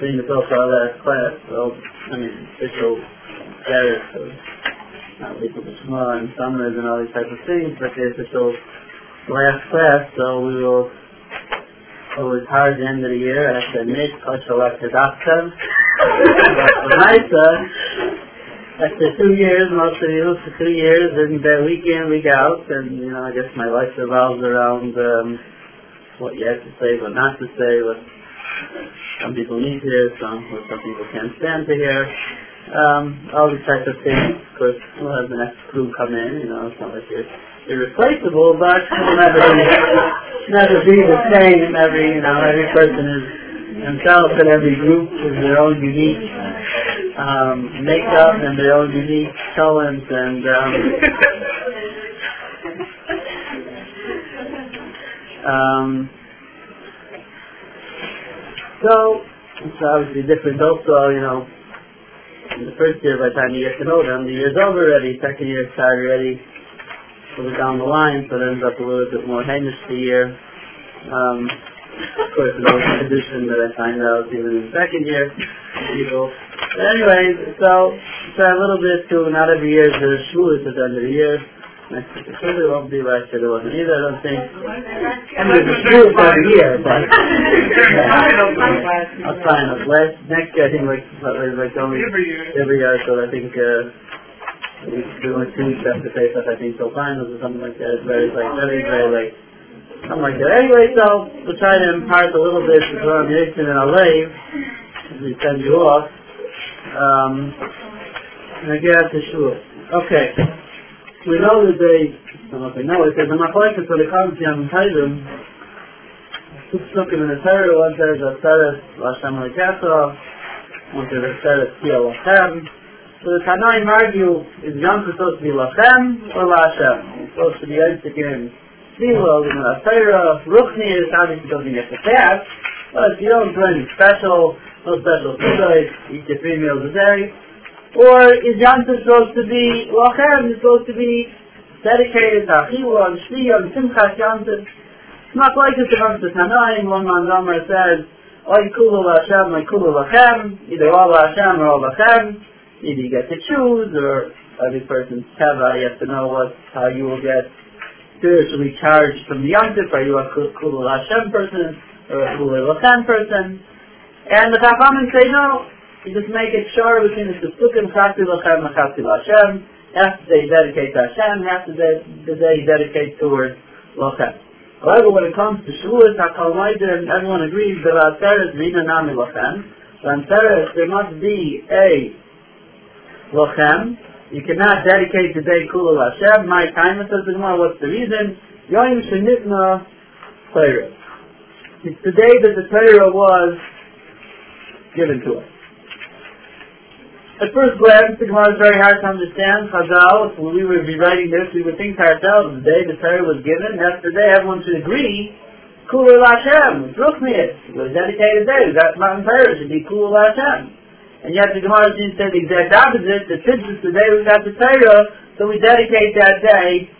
being the for our last class, so, I mean, official status of not legal Shema and summers and all these types of things, but the official last class, so we will, it was hard the end of the year, to admit, Kosher Orthodoxer. But Maisa, after two years, most of you, for two years, and uh, week in, week out, and, you know, I guess my life revolves around, um, what you have to say, what not to say, what some people need to hear, some, some people can't stand to hear. Um, all these types of things. Of course, we'll have the next crew come in, you know, it's not like you're irreplaceable, but will never be, never be the same. Every, you know, every person is himself and every group is their own unique um, makeup and their own unique talents and um, um, so it's obviously different also, you know, in the first year by the time you get to know them, the year's over already, second year started already, further down the line, so it ends up a little bit more heinous the year. Um, of course, it's always a tradition that I find out even in the second year, people. But anyways, so, so a little bit to, not every year is the Shavuos at the end of the year. Next week it probably won't be last year there wasn't either, I don't think. I mean, there's a Shavuos every year, but I'll sign up. Last, next year I think like, like, like only Every year. every year, so I think, uh, we we went two weeks after Pesach, I think, till finals or something like that. It's very, like, very, very, like, something like that. Anyway, so we'll try to impart a little bit of information in our life as we send you off. Um, and I get out to shul. Okay. We know that they, they know it, there's a machlekes for the on Taidim. Psukim in the Torah, one says Aseres Lashem Lekasov, one says Aseres Tia Lachem. So the Tanaim argue, is Yom supposed to be Lachem or Lashem? It's supposed to be Yitzhak in Tefillah, in the Torah, Ruchni is obviously have to fast, but if you don't do anything special, no special food, eat your three meals a day, or is Tov supposed to be Lachem, is supposed to be dedicated to Achila and Shliya and Yom Tov? It's not like this amongst the Tanaim, one man Zomer says, Oy Kulu Lashem, Oy Kulu Lachem, either all Lashem or all Lachem, either you get to choose, or every person's Teva, you have to know what, how you will get spiritually charged from the Tov, are you a Kulu Lashem person, or a Kulu Lachem person? And the Chachamim say no, you just make it sure between the Sukkot Chati Lachem and Chati Lashem. Half the day you dedicate to Hashem, half the day, the day you dedicate towards Lachem. However, when it comes to Shavuos, HaKal Maider, everyone agrees that Aseres Rina Nami Lachem. On Aseres, there must be a Lachem. You cannot dedicate the day Kula Hashem. My time, it says the what's the reason? Yoim Shenitna Torah. It's the day that the Torah was given to us. At first glance, the Gemara is very hard to understand. Chazal, if we would be writing this, we would think to ourselves, the day the Torah was given, that's the day everyone should agree, Kulul Hashem, Ruchnius, it was dedicated day, we got Mount it should be Kulul Hashem. And yet the Gemara seems to say the exact opposite, that since it's the day we got the Torah, so we dedicate that day,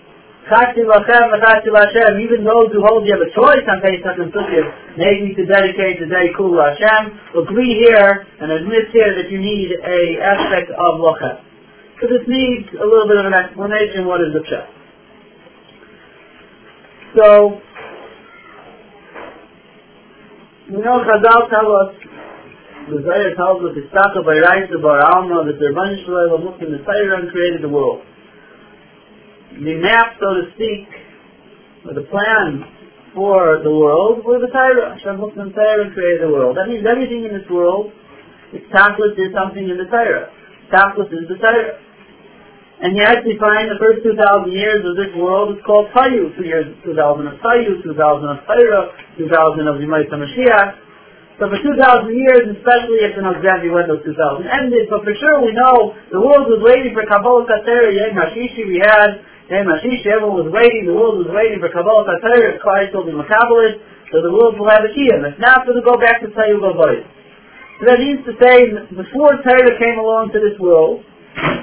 Chati Lachem, Chati Lashem, even those who hold you have a choice on Pesach and Sukkot, maybe to dedicate the day Kul Hashem, agree here and admit here that you need a aspect of Lachem. So this needs a little bit of an explanation, what is the pshat? So, we know Chazal tell us, the Zohar tells us, Istaka by Raisa Bar Alma, that the Rebbeinu Shalom Muslim, the Torah created the world the map, so to speak, or the plan for the world were the Torah. Hashem looked in Torah and created the world. That means everything in this world, its tachlis is something in the Torah. Tachlis is the Torah. And yet we find the first 2,000 years of this world is called Payu. Two years, 2,000 of Payu, 2,000 of Torah, 2,000 of Yemait HaMashiach. So for 2,000 years, especially if know exactly when those 2,000 ended, but for sure we know the world was waiting for Kabbalah Torah, Yom Hashishi we had, Yom Hashishi, everyone was waiting, the world was waiting for Kabbalah Torah, Christ will be Makabbalah, so the world will have a Kiyam. If not, it'll go back to Sayyid Boys. So that means to say, before Torah came along to this world,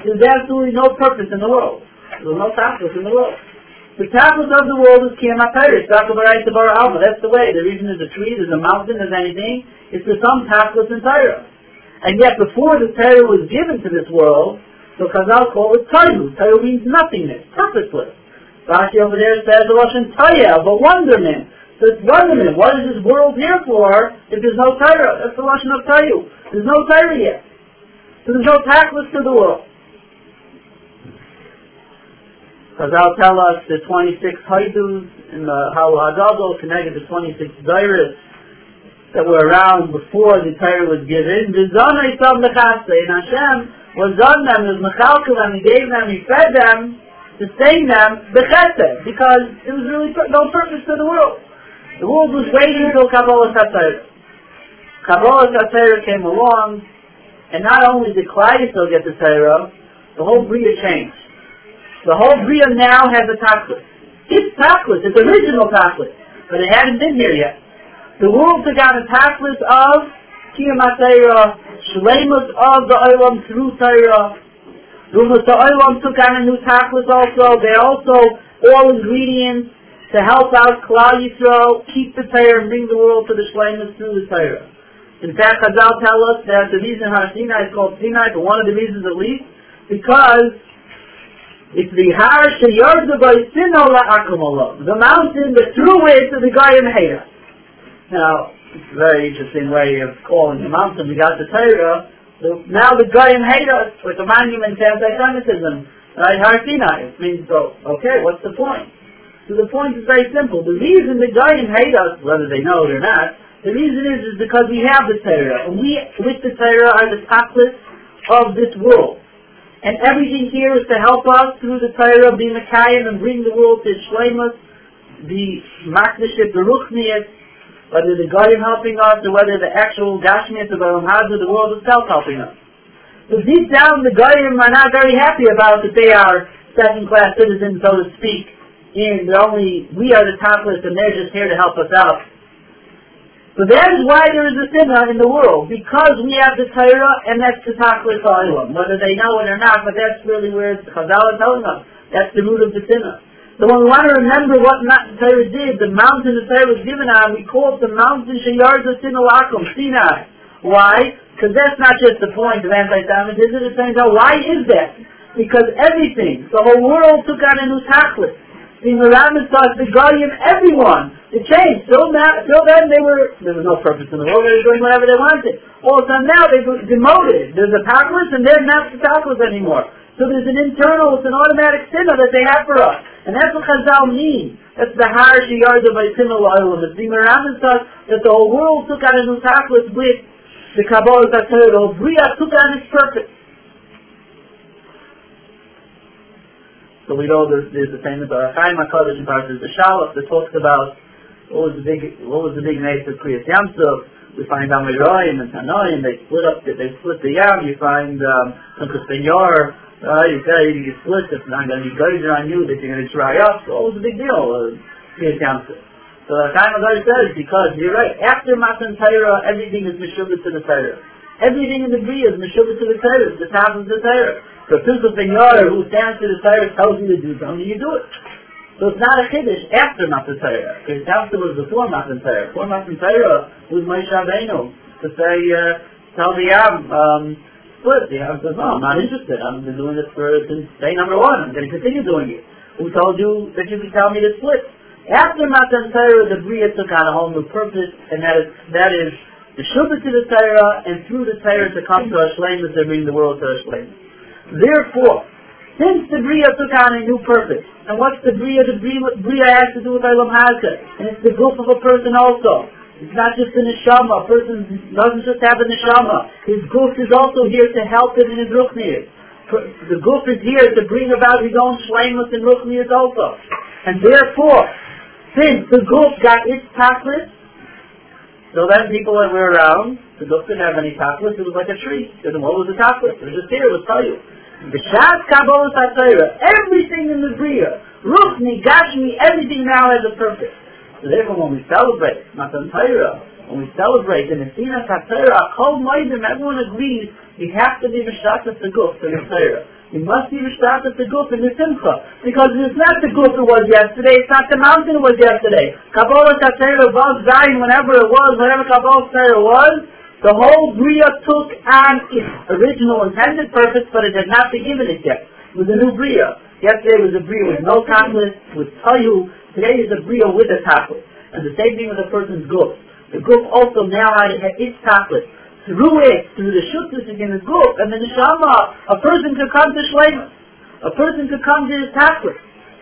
there was absolutely no purpose in the world. There was no purpose in the world. The tachlis of the world is Kiyam HaTorah. It's Dakabarai Tabara Alma. That's the way. The reason there's a tree, there's a mountain, there's anything, it's to some tachlis in Torah. And yet before the Torah was given to this world, so Chazal called it Tohu. Tohu means nothingness, purposeless. Rashi over there says the Russian Toya, but wonderment. So it's wonderment. What is this world here for if there's no Torah? That's the Russian of Tohu. There's no Torah yet. So there's no tachlis to the world. Chazal tell us the 26 haidus in the Hallel HaGadol connected to 26 Zairis that were around before the Torah was given. And Hashem was on them, was Mechalkel them, He gave them, He fed them, sustain them, Bechesed, because it was really no purpose to the world. The world was waiting until Kabbalah Satorah. Kabbalah Satorah came along, and not only did Klal Yisrael get the Torah, the whole Bria changed. The whole Bria now has a tachlis. It's tachlis, it's original tachlis, but it hadn't been here yet. The world took on a tachlis of Kiyamatayra, Shlemus of the Olam through Torah. Rumas the Olam took on a new tachlis also. They also all ingredients to help out Klal Yisrael, keep the Torah and bring the world to the Shlemus through the Torah. In fact, Chazal tell us that the reason Har Sinai is called Sinai, for one of the reasons at least, because it's the Har Sheyardu by Sino La'akumala. The mountain that threw it to the guy in Hera. Now, very interesting way of calling the mountain. We got the Torah. So now the guy in us with the monument to anti-Semitism, right? Har Sinai. It means, so, okay, what's the point? So the point is very simple. The reason the guy in us, whether they know it or not, the reason is, is because we have the Torah. And we, with the Torah, are the tachlis of this world. And everything here is to help us through the Torah be Mekayim and bring the world to Shlemus, the Makniship, the Ruchnias, whether the Goyim helping us or whether the actual Gashmias of Elam Hazu, the world itself helping us. So deep down the Goyim are not very happy about that they are second class citizens, so to speak, and only, we are the topless and they're just here to help us out. So that is why there is a sinner in the world, because we have the Torah, and that's the Tachlis Ha'olam. Whether they know it or not, but that's really where Chazal is telling us. That's the root of the sinner. So when we want to remember what the Torah did, the mountain the Torah was given on, we call it the mountain Sheyarza Sinalakum, Sinai. Why? Because that's not just the point of anti-Semitism, it's saying, why is that? Because everything, the whole world took on a new Tachlis the Miramis starts the Goyim, everyone. It changed. Till, now, till then, they were, there was no purpose in the world. They were doing whatever they wanted. All of a sudden now, they've demoted. There's a Tachlis, and they're not the Tachlis anymore. So there's an internal, it's an automatic sinner that they have for us. And that's what Chazal means. That's the Shiyarda by Sinner La'olam. It's the Miramis starts that the whole world took on new Tachlis with the Kabbalah Torah. The whole Bria took on its purpose. So we know there's, there's the famous Ohr HaChaim HaKadosh in Parshas Shalach that talks about what was the big what was the big mace of Kriyas Yamsuf. We find Amiroyim and Tanoim, they split up the, they split the Yam. You find um, Kuspinyor, uh, you say you get split, it's not going to be geyser on you, that you're going to dry up. So what was the big deal? Uh. So the Chaim HaKadosh says, because you're right, after Matan Torah, everything is Meshubah to the Torah. Everything in the Bria is Meshubah to the Torah, the top of the Torah. So Pilsel Senor, who stands to the Torah, tells you to do something, you do it. So it's not a Kiddush after Matan Torah. Because after was before Matan Torah. Before Matan Torah was Moshe Rabbeinu to say, uh, tell the Yam, um, split. The Yam says, no, I'm not interested. I've been doing this for since day number one. I'm going to continue doing it. Who told you that you could tell me to split? After Matan Torah, the Bria took on a whole new purpose, and that is, that is the Shubha to the Torah, and through the Torah to come to Ashlemus and bring the world to Ashlemus. Therefore, since the Bria took on a new purpose, and what's the Bria? The Bria, Bria has to do with Ilam Hazka, and it's the group of a person also. It's not just the neshama. A person doesn't just have a neshama. His goof is also here to help him in his ruchnias. The goof is here to bring about his own shlemus and ruchnias also. And therefore, since the goof got its tachlis, so then people that were around, the goof didn't have any tachlis, it was like a tree. Didn't what was the tachlis? It was just here, it tell you. B'shas Kabbalah everything in the Bria, Ruchni, Gashmi, everything now has a purpose. Therefore when we celebrate Matan Torah, when we celebrate the Nesina Torah, Kol Moedim, everyone agrees we have to be Mishakas the Guf to the Torah. We must be Rishtakas the goof in the Simcha. Because it's not the goof it was yesterday, it's not the mountain it was yesterday. Kabbalah Tatera was Zion whenever it was, whatever Kabbalah Tatera was, the whole Bria took on its original intended purpose, but it had not been given it yet. It was a new Bria. Yesterday was a Bria with no tachlis, with Tayu. Today is a Bria with a tachlis. And the same thing with a person's goof. The goof also now had its tachlis through it, through the shuttus in the group, and the neshama, a person could come to shlemus. A person could come to his tachlis.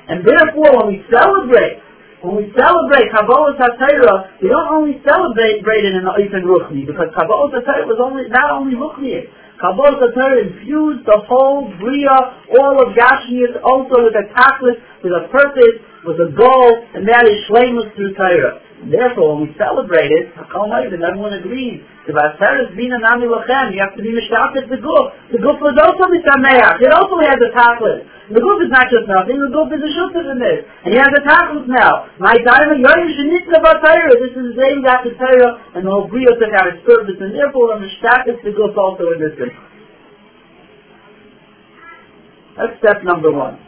And therefore, when we celebrate, when we celebrate Kabbalah Satira, we don't only celebrate it in the Oifen Ruchni, because Kabbalah Satira was only, not only Ruchni. Kabbalah Satira infused the whole Bria, all of Gashmias, also with a tachlis, with a purpose, with a goal, and that is Shlemus through Torah. Therefore, when we celebrate it, and everyone agrees, the Vaseres Bina Nami Lachem, you have to be Mishtaket the Guf. The Guf was also Mishameach. It also has a tachlis. The Guf is not just nothing, the Guf is a Shuttas in this. And he has a tachlis now. My Daima Yoyim Shenitzah Vatayra. This is the same the Torah, and the whole Brio took out its purpose, and therefore we're Mishtaket the Guf also in this thing. That's step number one.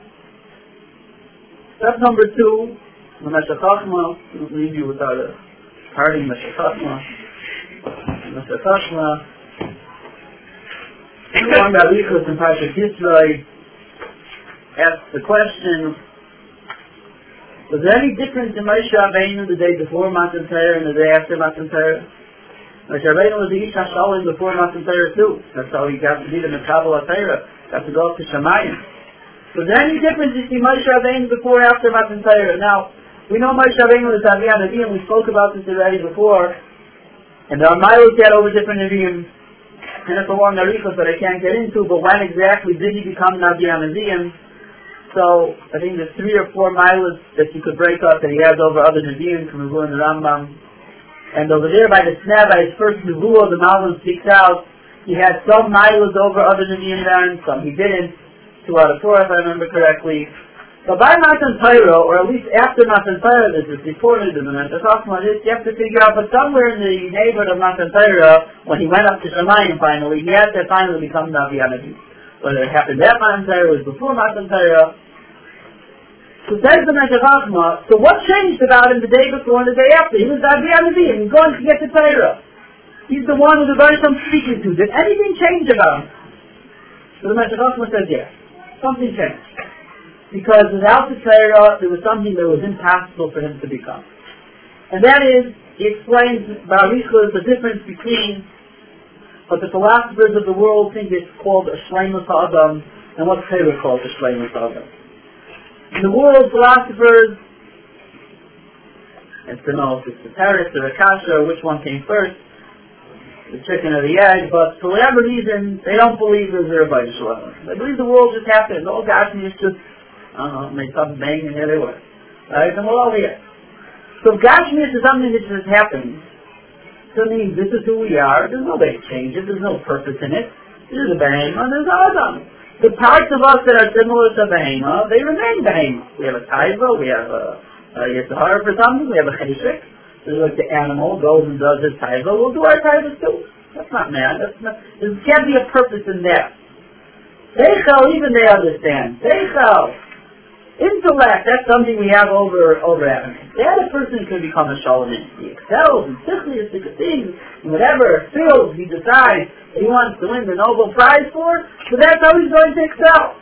Step number two, the Meshech Chochma, leave you without a parting Meshech Chochma. Meshachachma, one Balichus in Pasha Kisroi asked the question, was there any difference in Moshe Rabbeinu the day before Matan Torah and the day after Matan Torah? Moshe Rabbeinu was the Ish HaShalim before Matan Torah too. That's how he got to be the Mekabal HaTorah. Got to go up to Shemayim. Was there any difference between Moshe Rabbeinu before and after Matan Torah? Now, we know Moshe Rabbeinu is Aviya Navi, and we spoke about this already before. And there are miles yet over different Nevi'im. And it's a long Arichos that I can't get into, but when exactly did he become Navi Nevi'im? So, I think there's three or four miles that you could break up that he has over other Nevi'im from Nevuah and the Rambam. And over there by the Sneh, by his first Nevuah, the Malvin speaks out, he had some miles over other Nevi'im there, and some he didn't. Two out of four, if I remember correctly. But by Matan Torah, or at least after Matan Torah, this is before Nidman, the this, you have to figure out, but somewhere in the neighborhood of Matan Torah, when he went up to Shemayim finally, he had to finally become Navi Anabi. Whether it happened at Matan Torah, was before Matan Torah. So says the Meshech Chochma, so what changed about him the day before and the day after? He was Navi Anabi, and he's going to get to Torah. He's the one who the Bereshit speaking to. Did anything change about him? So the Meshech Chochma says, yes. Something changed because without the Torah, there was something that was impossible for him to become. And that is, he explains, Barichus, the difference between what the philosophers of the world think is called a Shleimus Adam, and what Torah calls a Shleimus Adam. In the world, philosophers, and to know if it's the Paris or the Kasha, or which one came first, the chicken or the egg, but for whatever reason, they don't believe there's a Rabbi Shalom. They believe the world just happened. All Gashmi is just I don't know, made something bang and here they were. Right? And we're all here. So Gashmias is something that just happens. So it means this is who we are. There's no way to change it. There's no purpose in it. This is a behema there's Adam. The parts of us that are similar to behema, they remain behema. We have a taiva, we have a, a yisahar for something, we have a cheshik. Like the animal goes and does his taiva, we'll do our taivas too. That's not man. That's not, there can't be a purpose in that. Seichel, even they understand. Seichel, Intellect, that's something we have over over Adam. The other person can become a Shalom. He excels in sickliest things, and whatever field he decides he wants to win the Nobel Prize for, so that's how he's going to excel.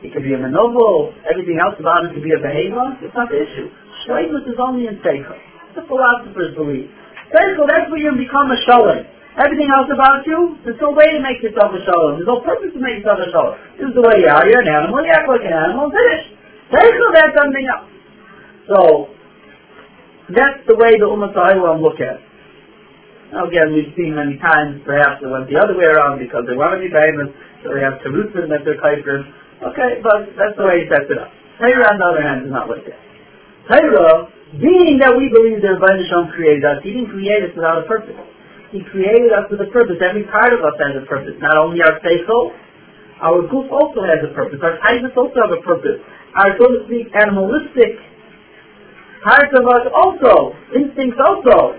He could be a noble, everything else about him could be a behavior, it's not the issue. Shleimus is only in Seichel. The philosophers believe. Seichel, that's where you become a Shalom. Everything else about you, there's no way to make yourself a shalom. There's no purpose to make yourself a shalom. This is the way you are. You're an animal. You act like an animal. Finish. Seichel, that's something else. So, that's the way the Ummah Sa'ilam look at it. Again, we've seen many times, perhaps it went the other way around because they want to be famous, so they have Terutzim that they're kaifirim. Okay, but that's the way he sets it up. Torah, on the other hand, is not like that. Torah, being that we believe that Rabbi Nisham created us, he didn't create us without a purpose. He created us with a purpose. Every part of us has a purpose. Not only our seichel, our goof also has a purpose. Our tightness also have a purpose our, so to speak, animalistic parts of us also, instincts also,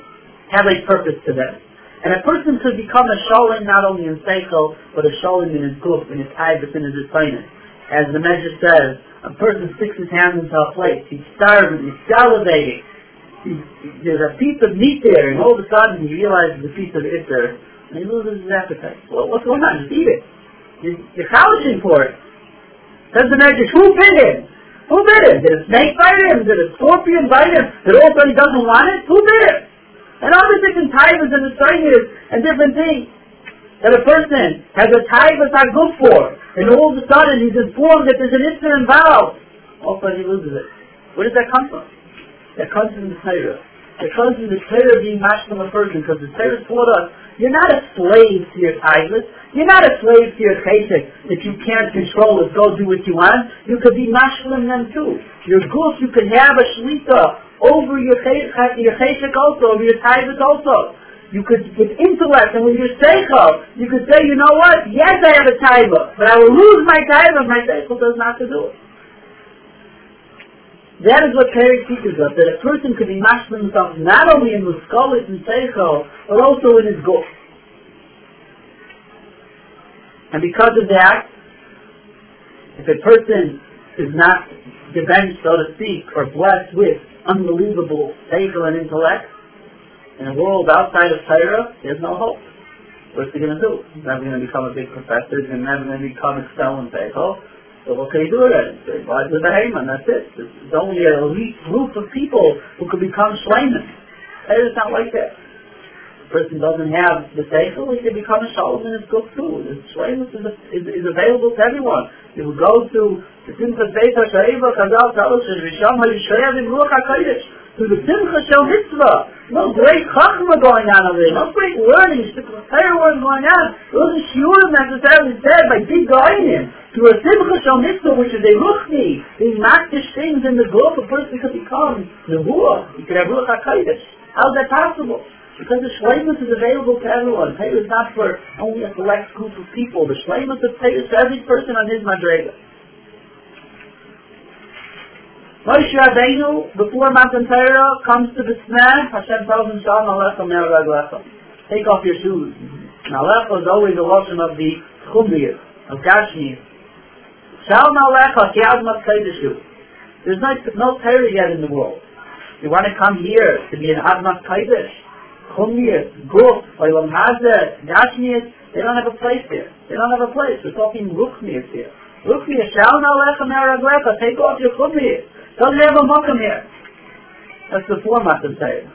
have a purpose to them. And a person could become a sholem not only in seichel, but a sholem in his guf, in his taibus, in his assignment. As the measure says, a person sticks his hand into a plate, he's starving, he's salivating, there's a piece of meat there, and all of a sudden he realizes the piece of it there, and he loses his appetite. Well, what's going on? Just eat it. You're, you're crouching for it. Says the measure, who bit him? Who bit him? Did a snake bite him? Did a scorpion bite him? Did all of a sudden he doesn't want it? Who bit him? And all the different types and the stories and different things that a person has a type that's not good for, and all of a sudden he's informed that there's an instant involved. All of a sudden he loses it. Where does that come from? That comes from the Torah. It comes from the Torah being matched from a person, because the Torah taught us, you're not a slave to your titles. You're not a slave to your chesed. If you can't control it, go do what you want. You could be mashlim them too. Your goof, you can have a shlita over your cheshek also, over your titles also. You could, with intellect and with your seichel, you could say, you know what? Yes, I have a taiva, but I will lose my taiva if my seichel does not to do it. That is what Perry teaches us, that a person could be mashlim himself not only in muskolis and seichel, but also in his guf. And because of that, if a person is not given, so to speak, or blessed with unbelievable seichel and intellect, in a world outside of Torah, there's no hope. What's he going to do? He's never going to become a big professor. He's never going to become excel in seichel. So what can he do then? So he buys the behemoth, that's it. There's only an elite group of people who could become shleiman. Is not like that. The person doesn't have the seichel, he can become a shalom in his guf too. The shleimus is, is, is available to everyone. You will go to the Simchas Beit HaShaiva, Chazal us, Risham HaYishayav in Ruach HaKodesh to the Simcha Shel Mitzvah. No great chachma going on over there. No great learning. Entire word going on. Those are shiurim necessarily said by big goyim. To a Simcha Shel Mitzvah, which is a ruchni, being makdish things in the group, a person could become nevuah. He could have ruach HaKodesh. How is that possible? Because the shleimus is available to everyone. Torah is not for only a select group of people. The shleimus of Torah is for every person on his madrega. Moshe Rabbeinu, before Matan Torah, comes to the snag. Hashem tells him, Shalom Aleichem Meraglecha. Take off your shoes. Now, is always a lotion of the Chumbiyah, of Gashmiyah. Shalom Alecha, Kiazmat Kaideshu. There's no, no Torah yet in the world. You want to come here to be an Admat Kaidesh, Chumbiyah, Guf, Oilam Hazeh, Gashmiyah, they don't have a place here. They don't have a place. We're talking Ruchmiyah here. Ruchmiyah, Shalom Alecha Meraglecha, take off your Chumbiyah. Doesn't have a mokum here. That's the format of Torah.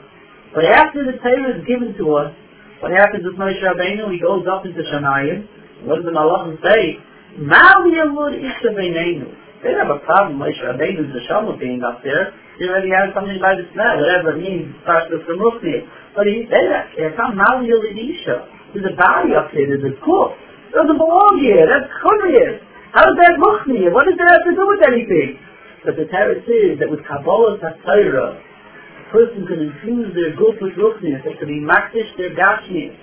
But after the Torah is given to us, what happens with Moshe Rabbeinu? He goes up into Shamayim. What does the Malachim say? Mal yamud isha beinenu. They have a problem, Moshe Rabbeinu's the Shama being up there. He already has something by the smell, whatever it means, starts with the Mufti. But he said that. There's some Mal yamud isha. There's a body up there, there's a cook. doesn't belong here. That's Chumriyah. How does that Muchni? What does that have to do with anything? But the Torah is that with Kabbalah Torah, a person can infuse their guf with ruchnius. They can be makdish their gashmius.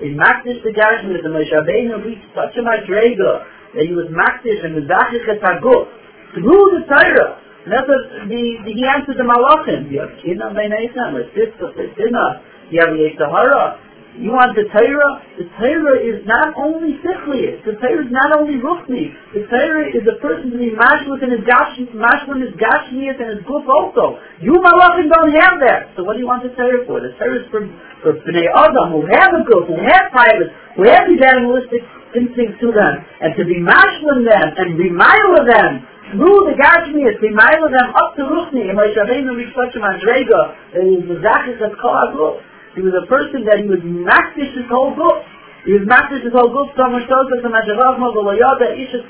They makdish the gashmius. The Moshe Rabbeinu reached such a madrega that he was makdish and mezachich et haguf through the Torah. And that's what the, the, he answered the malachim. You have kinah beinaychem, a sister, a sinah. You have Yetzirah. You want the Torah? The Torah is not only sichlius. The Torah is not only ruchni. The Torah is a person to be mashlit in his gashmias and his guf also. You malachim don't have that. So what do you want the Torah for? The Torah is for, for bnei adam who have a guf, who have pilots, who have these animalistic instincts to them, and to be mashlim them and remile them through the Gashmias, mile them up to Ruchni, and Moshe Rabbeinu reached such a madrega was the Zachis of Kol he was a person that he was makdish his whole book. He was makdish his whole book so much so that the Majavavma V'Layada Isha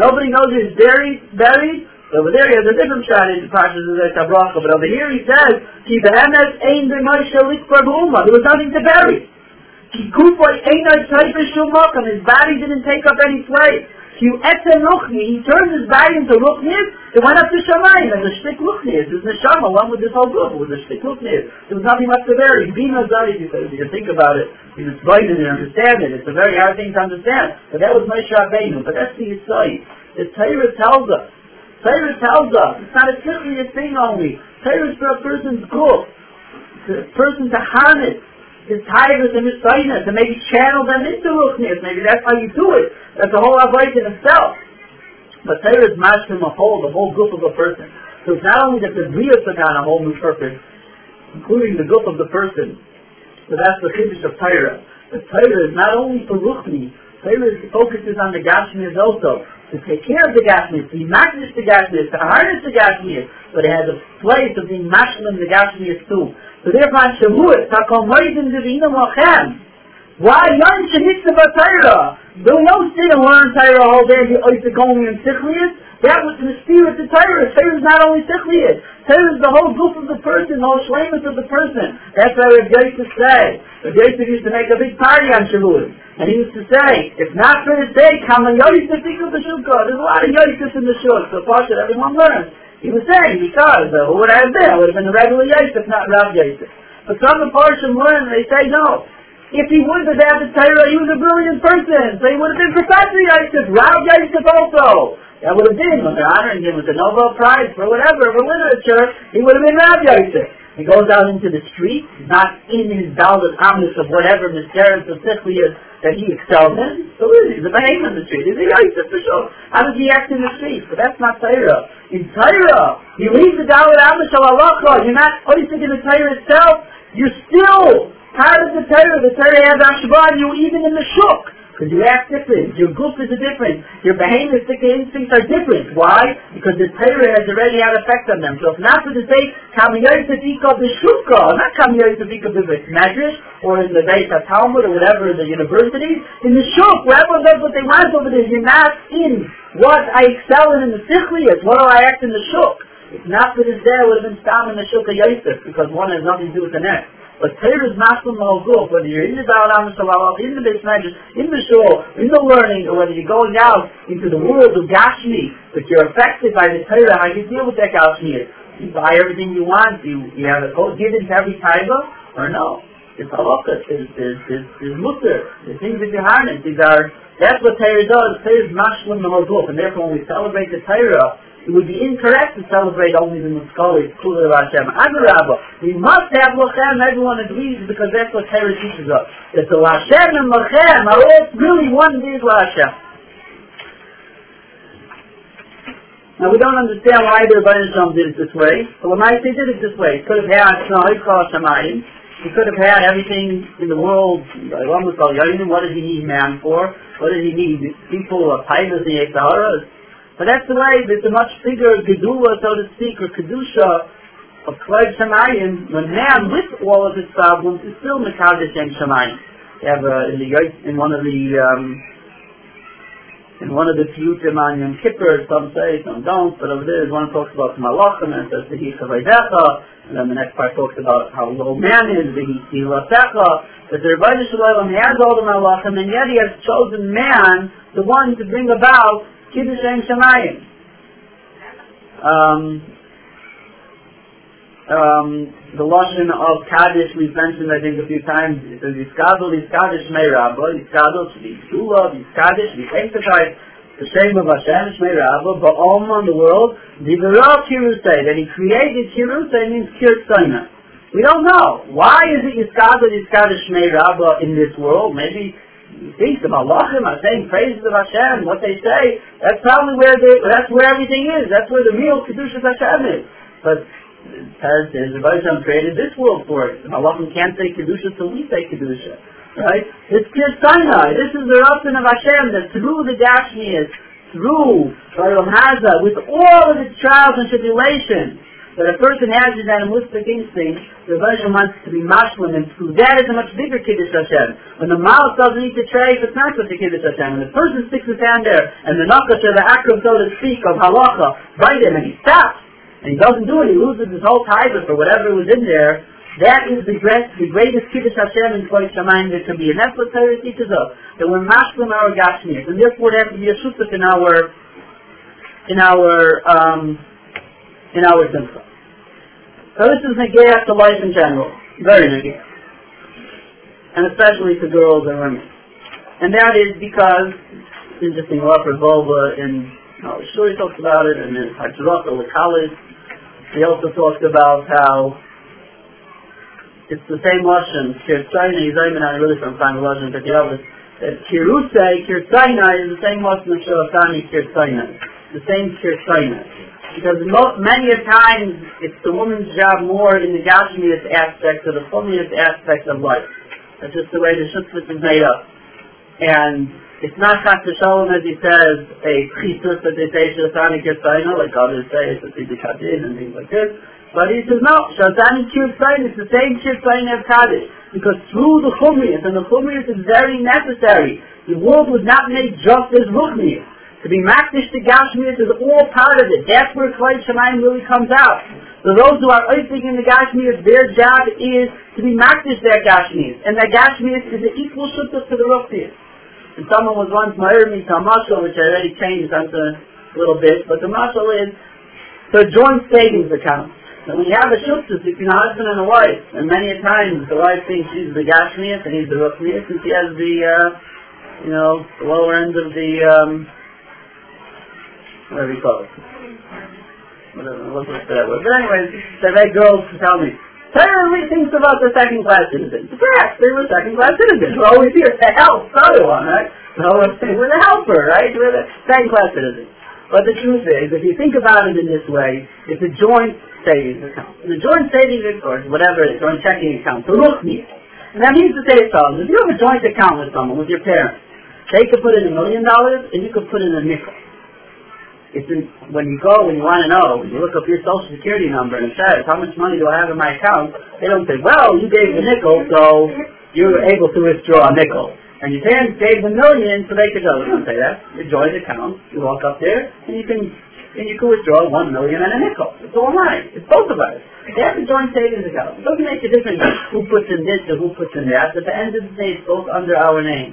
Nobody knows he's buried, buried. Over there he has a different shot in Pashas of Tabracha, but over here he says, Ki Behemet Ein B'Moshe Likbar B'Uma. There was nothing to bury. Ki Kufoy Ein Shumok, and his body didn't take up any place. You etzem ruchni, he turned his body into ruchnis, it went up to Shamayim, and the shtik ruchnis, there's neshama, along with this whole group, with the shtik ruchnis. There was nothing left to bury. Bina Zari, you think about it, you can explain it and understand it. It's a very hard thing to understand. But that was Moshe Rabbeinu. But that's the Yisai. The Torah tells us. Torah tells us. It's not a typical thing only. Torah is for a person's. For a person to harness his tigers and his sightness, and maybe channel them into Ruchnias. Maybe that's how you do it. That's a whole avoid in itself. But Torah is mashlim a whole, the whole group of a person. So it's not only that the Bria took on a whole new purpose, including the group of the person, but that's the Kiddush of Torah. The Torah is not only for Ruchni, Torah focuses on the Gashmias also, to take care of the Gashmias, to be the Gashmias, to harness the Gashmias, but it has a place of being mashlim the Gashmias too. So therefore on Shavuot, Takom Moedim Devinam Lachem, why Yon Shemitzvah Torah? Do no sit and learn Torah all day and be Oisagoni and Sichlius. That was the spirit of Torah. Torah is not only Sichlius. Torah is the whole group of the person, the whole shlemus of the person. That's why Rav Yosef say. Rav Yosef used to make a big party on Shavuot. And he used to say, if not for his day, come and Yosef think of the Shulka. There's a lot of Yosef in the Shul, so far should everyone learn. He was saying, because uh, who would I have been? I would have been the regular Yosef, not Rav Yosef. But some of the Parshim learn, they say, no, if he would have had the Torah, he was a brilliant person. So he would have been Professor Yosef, Rav Yosef also. That would have been, when they're honoring him with the Nobel Prize for whatever, for literature, he would have been Rav Yosef. He goes out into the street, not in his Dalit Amos of whatever mysterious of Sichlius that he excels in. So is he? The behavior in the street. Is he Yosef for sure? How does he act in the street? But that's not Torah. In Torah, you leave the Dalit Amos of Allah, you're not Yosef in the Torah itself, you're still part of the Torah. The Torah has Ashba you even in the Shuk. Because you act different. Your goof is different. Your behaviouristic instincts are different. Why? Because the Torah has already had effect on them. So if not for the sake, Kamiyoy Tzadika B'Shukka, not Kamiyoy Tzadika B'Medrash, or in the Beit Talmud, or whatever, the universities, in the Shuk, where everyone does what they want over there, you're not in what I excel in in the Sichlias, what do I act in the Shuk. If not for this I would have been Stam in the Shuk of Yosef, because one has nothing to do with the next. But Torah is masculine the whole group, whether you're in the Baal Shalom, in the Beis in the shul, in the learning, or whether you're going out into the world of Gashmi, but you're affected by the Torah, how you deal with that Gashmi. You buy everything you want, you, you have a code given to every taiva, or no. It's halakha, it's, it's, it's, it's mutter, the things that you harness, these are, that's what Torah does, Torah is masculine the whole and therefore when we celebrate the Torah, it would be incorrect to celebrate only the Muskali, Kula Hashem. Adarabba, we must have Lachem, everyone agrees, because that's what Torah teaches us. That the Lashem and Lachem are all really one big Lashem. Now we don't understand why the Rebbeinu did it this way, but when I did it this way, he could have had Shnoichal Shemayim, he could have had everything in the world, what does he need man for? What does he need? People of Tainas and Yesaharas? But that's the way, there's a much bigger gedula, so to speak, or kedusha of Kvod Shemayim, when man, with all of his problems, is still Mekadosh Shem Shemayim. You have uh, in, the, in one of the, um, in one of the Piyutim on Yom Kippur, some say, some don't, but over there, one talks about the Malachim, and says, Tehi Chavaydecha, and then the next part talks about how low man is, Tehi Tilatecha, but the Rebbeinu Shalom has all the Malachim, and yet he has chosen man, the one to bring about Shem Shemayim. Um, um, the Lashon of Kaddish we've mentioned I think a few times. It says Yiskadol, Yiskadish Mei Rabba, Yiskadol, Yiskula, Yiskadish, Yisanctify the shame of Hashem, Shmei Rabba, but all on the world, Divera Kirusay, that he created Kirusay means Kirsayna. We don't know. Why is it Yiskadol, Yiskadish Shmei Rabba in this world? Maybe think the Malachim are saying praises of Hashem, what they say, that's probably where they, that's where everything is. That's where the real Kedusha Hashem is. But as the Hashem created this world for it. The Malachim can't say Kedusha till we say Kedusha. Right? It's Kir Sinai. This is the Ratzon of Hashem that through the Gashmias, through Shalom Haza, with all of its trials and tribulations, that a person has his animalistic instinct, the version wants to be mashlim, and through that is a much bigger kiddush Hashem. When the mouse doesn't eat the tray, it's not such a kiddush Hashem. When the person sticks his hand there, and the nakash or the akram, so to speak, of halacha, bite him, and he stops, and he doesn't do it, he loses his whole tithe for whatever was in there, that is the, great, the greatest kiddush Hashem in Kvod Shemayim there can be. And that's what Torah teaches us. That we're mashlim our gashmias. And therefore there has to be a shutuf in our, in our, um, in our simcha. So this is negayah to life in general. Very negayah. And especially to girls and women. And that is because, it's interesting, Rav Wolbe in, sure he talks about it, and in Hajrata, the college, he also talks about how it's the same he's even not really from Simon Lashon, but the other. Kirusay, Kirtzayna is the same Lashon of Shalafani, Kirtzayna. The same Kirtzayna. Because many a times it's the woman's job more in the Gashmias aspect or the Chumias aspect of life. That's just the way the Shutzvit is made up. And it's not Chas Shalom, as he says, a chisus that they say Shasani Kirtzayna, like others say, it's a Tzidikadin and things like this. But he says, no, Shasani Kirtzayna, it's the same Kirtzayna of Kaddish. Because through the Chumias, and the Chumias is very necessary, the world was not made just as Ruchnias. To be makdish to Gashmias is all part of it. That's where Klai Shemayim really comes out. So those who are oising in the Gashmias, their job is to be makdish their Gashmias. And that Gashmias is an equal shutta to the Ruchnias. And someone was once married me to a mashal, which I already changed onto a little bit, but the mashal is the joint savings account. And you have a shutta between a husband and a wife, and many a times the wife thinks she's the Gashmias and he's the Ruchnias, and she has the, uh, you know, the lower end of the, um, whatever you call it. Whatever, what's that word? But anyways, they make girls to tell me, Terribly thinks about the second class citizens. Perhaps they were second class citizens. We're always here to help the other one, right? So we're the helper, right? We're the second class citizens. But the truth is, if you think about it in this way, it's a joint savings account. The joint savings account, whatever it is, joint checking account, to look me. And that means to say something. If you have a joint account with someone, with your parents, they could put in a million dollars and you could put in a nickel. It's in, when you go, when you want to know, you look up your social security number and it says, how much money do I have in my account? They don't say, well, you gave the nickel, so you were able to withdraw a nickel. And your parents gave the million, so they could go. They don't say that. You join the account, you walk up there, and you can and you can withdraw one million and a nickel. It's all right. It's both of us. They have a joint savings account. It doesn't make a difference who puts in this or who puts in that. At the end of the day, it's both under our name.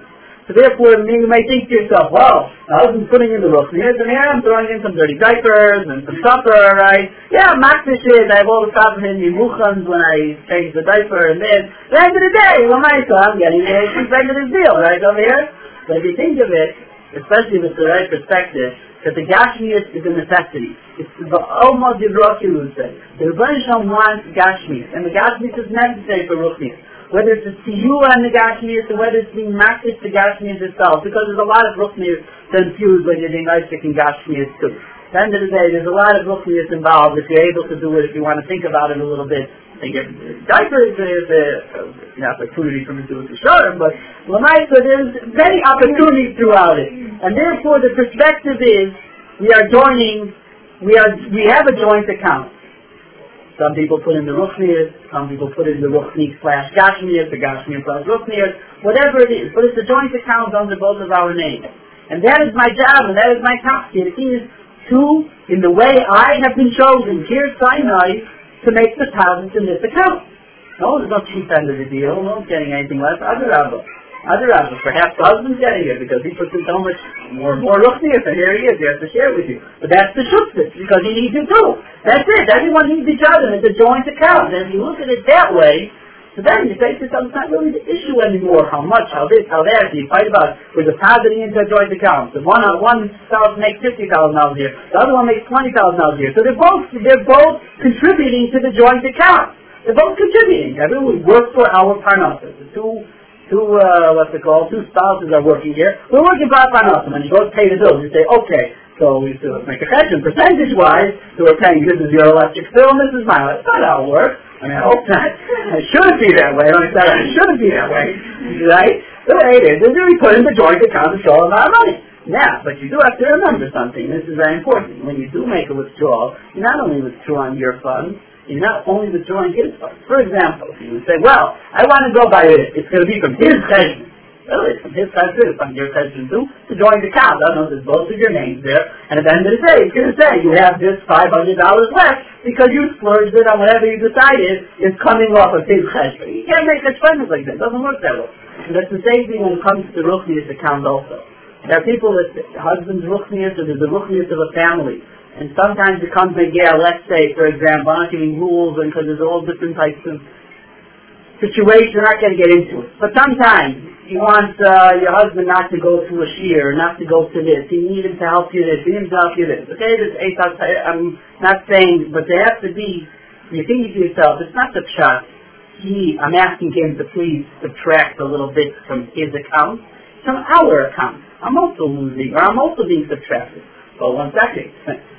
So therefore, you may think to yourself, well, I wasn't putting in the roof. And here's and here I'm throwing in some dirty diapers and some supper, right? Yeah, Makdish is, I have all the stuff in the muchans when I change the diaper and then, at the end of the day, well, my son, I'm getting a regular deal, right, over here? But if you think of it, especially with the right perspective, that the Gashmias is a necessity. It's the the Rocky would say. The Rebbeinu wants Gashmias, and the Gashmias is necessary for Ruchnias whether it's the siyua and the Gashmias or whether it's being makdish the Gashmias itself, because there's a lot of Ruchnias confused when you're doing Isaac and Gashmias too. At the end of the day, there's a lot of Ruchnias involved if you're able to do it, if you want to think about it a little bit. I think diaper is a, an opportunity for me to do it but Lamaisa, there's many opportunities throughout it. And therefore the perspective is, we are joining, we are, we have a joint account. Some people put in the Ruchnias, some people put in the Ruchni slash Gashmias, the Gashmias slash Ruchnias, whatever it is. But it's a joint account under both of our names. And that is my job, and that is my task. It is to, in the way I have been chosen, here Sinai, to make the thousands in this account. No, there's no cheap end of the deal. No one's getting anything less. Other Rabba. Other Rabba. Perhaps the husband's getting it because he puts in so much more more Ruchnias, and here he is. He has to share with you. But that's the Shuktis, because he needs it too. That's it. Everyone needs each other. It's a joint account. And if you look at it that way, so then you say to yourself, it's not really the issue anymore, how much, how this, how that. You fight about the depositing into a joint account. The one one spouse makes fifty thousand dollars a year, the other one makes twenty thousand dollars a year. So they're both they're both contributing to the joint account. They're both contributing. Everyone works for our parnassus. The two two uh, what's it called? Two spouses are working here. We're working our parnassus. When you go pay the bills, you say, okay, so we have to make a hedge percentage wise, so we're paying this is your electric bill and this is my That's not how it works. I mean, I hope not. It shouldn't be that way. I said it shouldn't be that way, right? The way it is, is we put in the joint account to show them our money. Now, but you do have to remember something. This is very important. When you do make a withdrawal, you're not only withdrawing your funds, you're not only withdrawing his funds. For example, if you would say, well, I want to go by it. It's going to be from his cheshbon. Well, it's from his cheshbon, it's from your cheshbon too, to join the account. I know there's both of your names there. And at the end of the day, it's going to say you have this $500 left because you splurged it on whatever you decided is coming off of his cheshbon. You can't make cheshbon like that. It doesn't work that way. And that's the same thing when it comes to Ruchnius account also. There are people that husband's Ruchnius or there's a Ruchnius of a family. And sometimes it comes in, yeah, let's say, for example, I'm not giving rules because there's all different types of situations, we're not going to get into it. But sometimes you want uh, your husband not to go to a shear, not to go to this. You need him to help you this, you need him to help you this. Okay, this I'm not saying, but there has to be, you're thinking to yourself, it's not the pshat. he, I'm asking him to please subtract a little bit from his account, from our account. I'm also losing, or I'm also being subtracted. Well, one second.